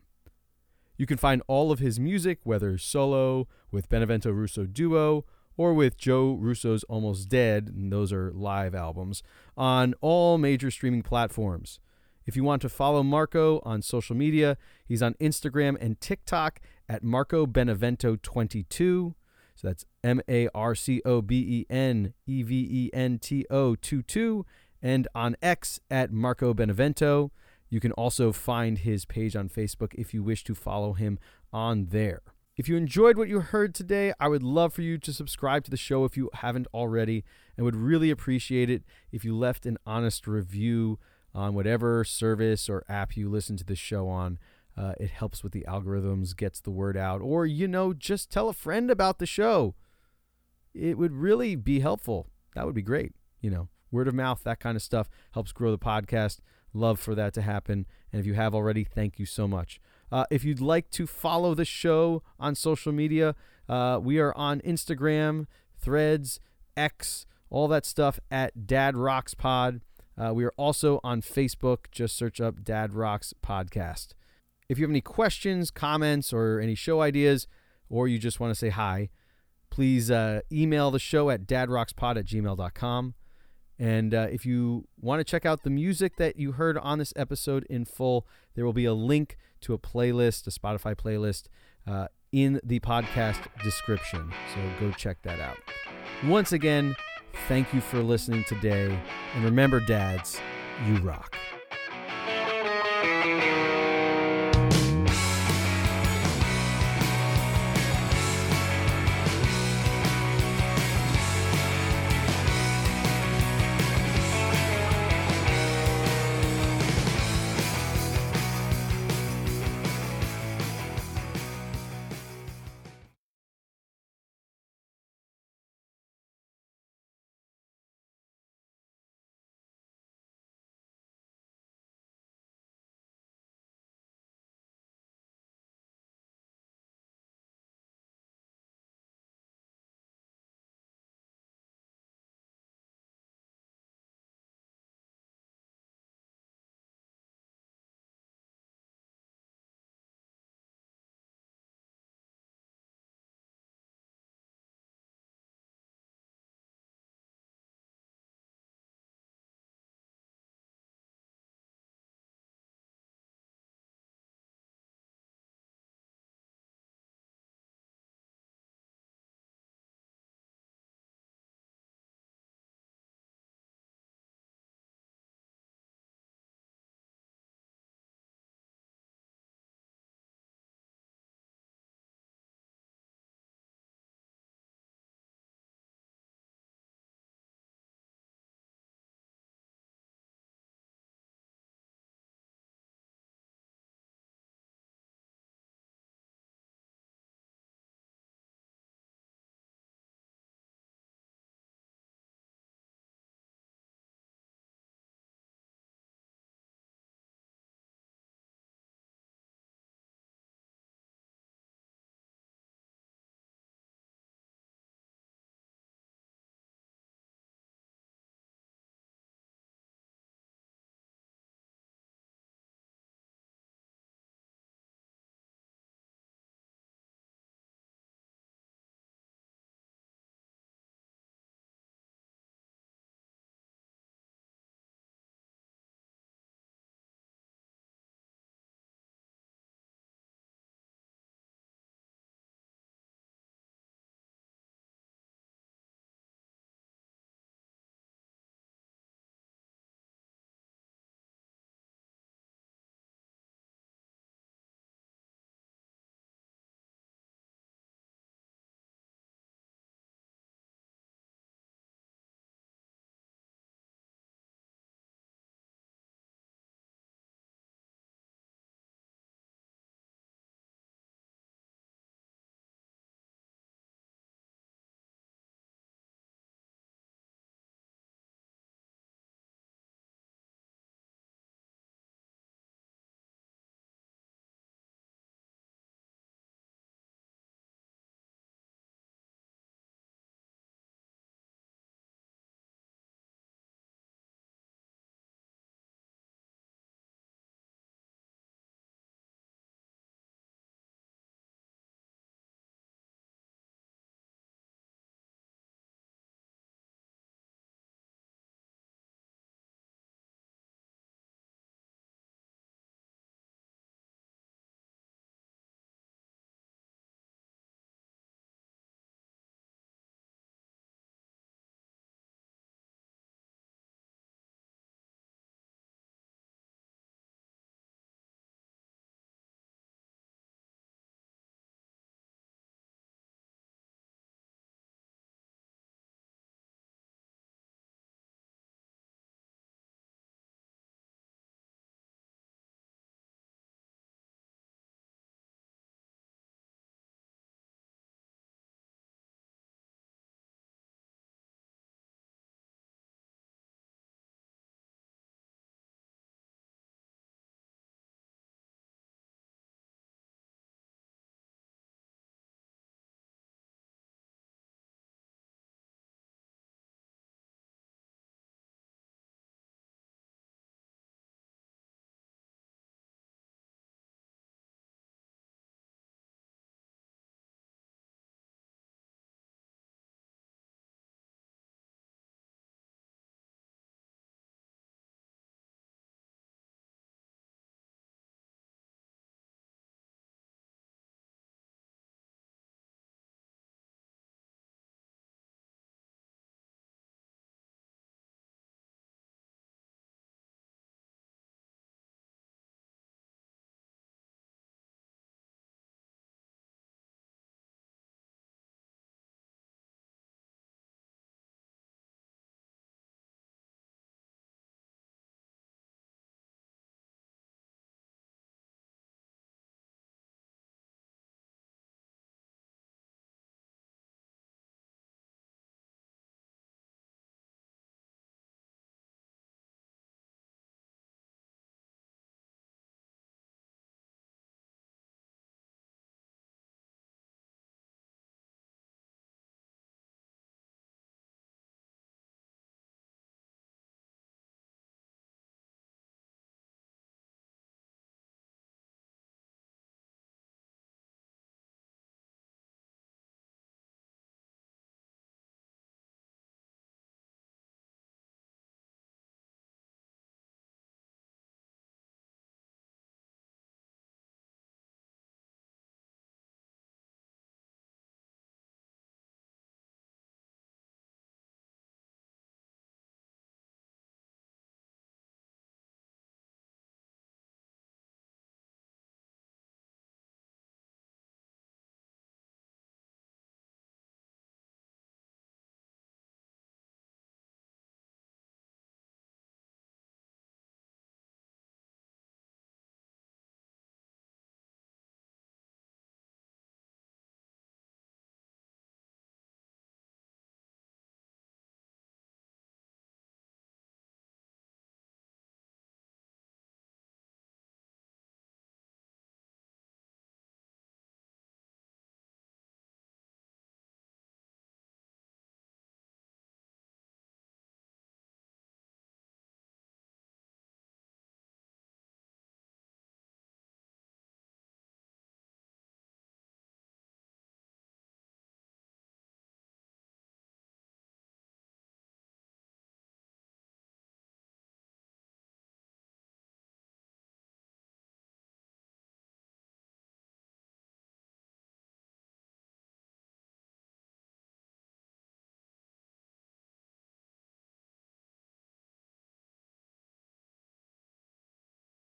You can find all of his music, whether solo, with Benevento Russo Duo, or with Joe Russo's Almost Dead, and those are live albums, on all major streaming platforms. If you want to follow Marco on social media, he's on Instagram and TikTok at Marco Benevento 22. So that's M A R C O B E N E V E N T O 2 2. and on X at Marco Benevento. You can also find his page on Facebook if you wish to follow him on there. If you enjoyed what you heard today, I would love for you to subscribe to the show if you haven't already, and would really appreciate it if you left an honest review on whatever service or app you listen to the show on. Uh, it helps with the algorithms, gets the word out, or, you know, just tell a friend about the show. It would really be helpful. That would be great. You know, word of mouth, that kind of stuff helps grow the podcast. Love for that to happen. And if you have already, thank you so much. Uh, if you'd like to follow the show on social media, uh, we are on Instagram, Threads, X, all that stuff at Dad Rocks Pod. Uh, we are also on Facebook. Just search up Dad Rocks Podcast. If you have any questions, comments, or any show ideas, or you just want to say hi, please uh, email the show at dadrockspod at gmail.com. And uh, if you want to check out the music that you heard on this episode in full, there will be a link to a playlist, a Spotify playlist, uh, in the podcast description. So go check that out. Once again, thank you for listening today. And remember, dads, you rock.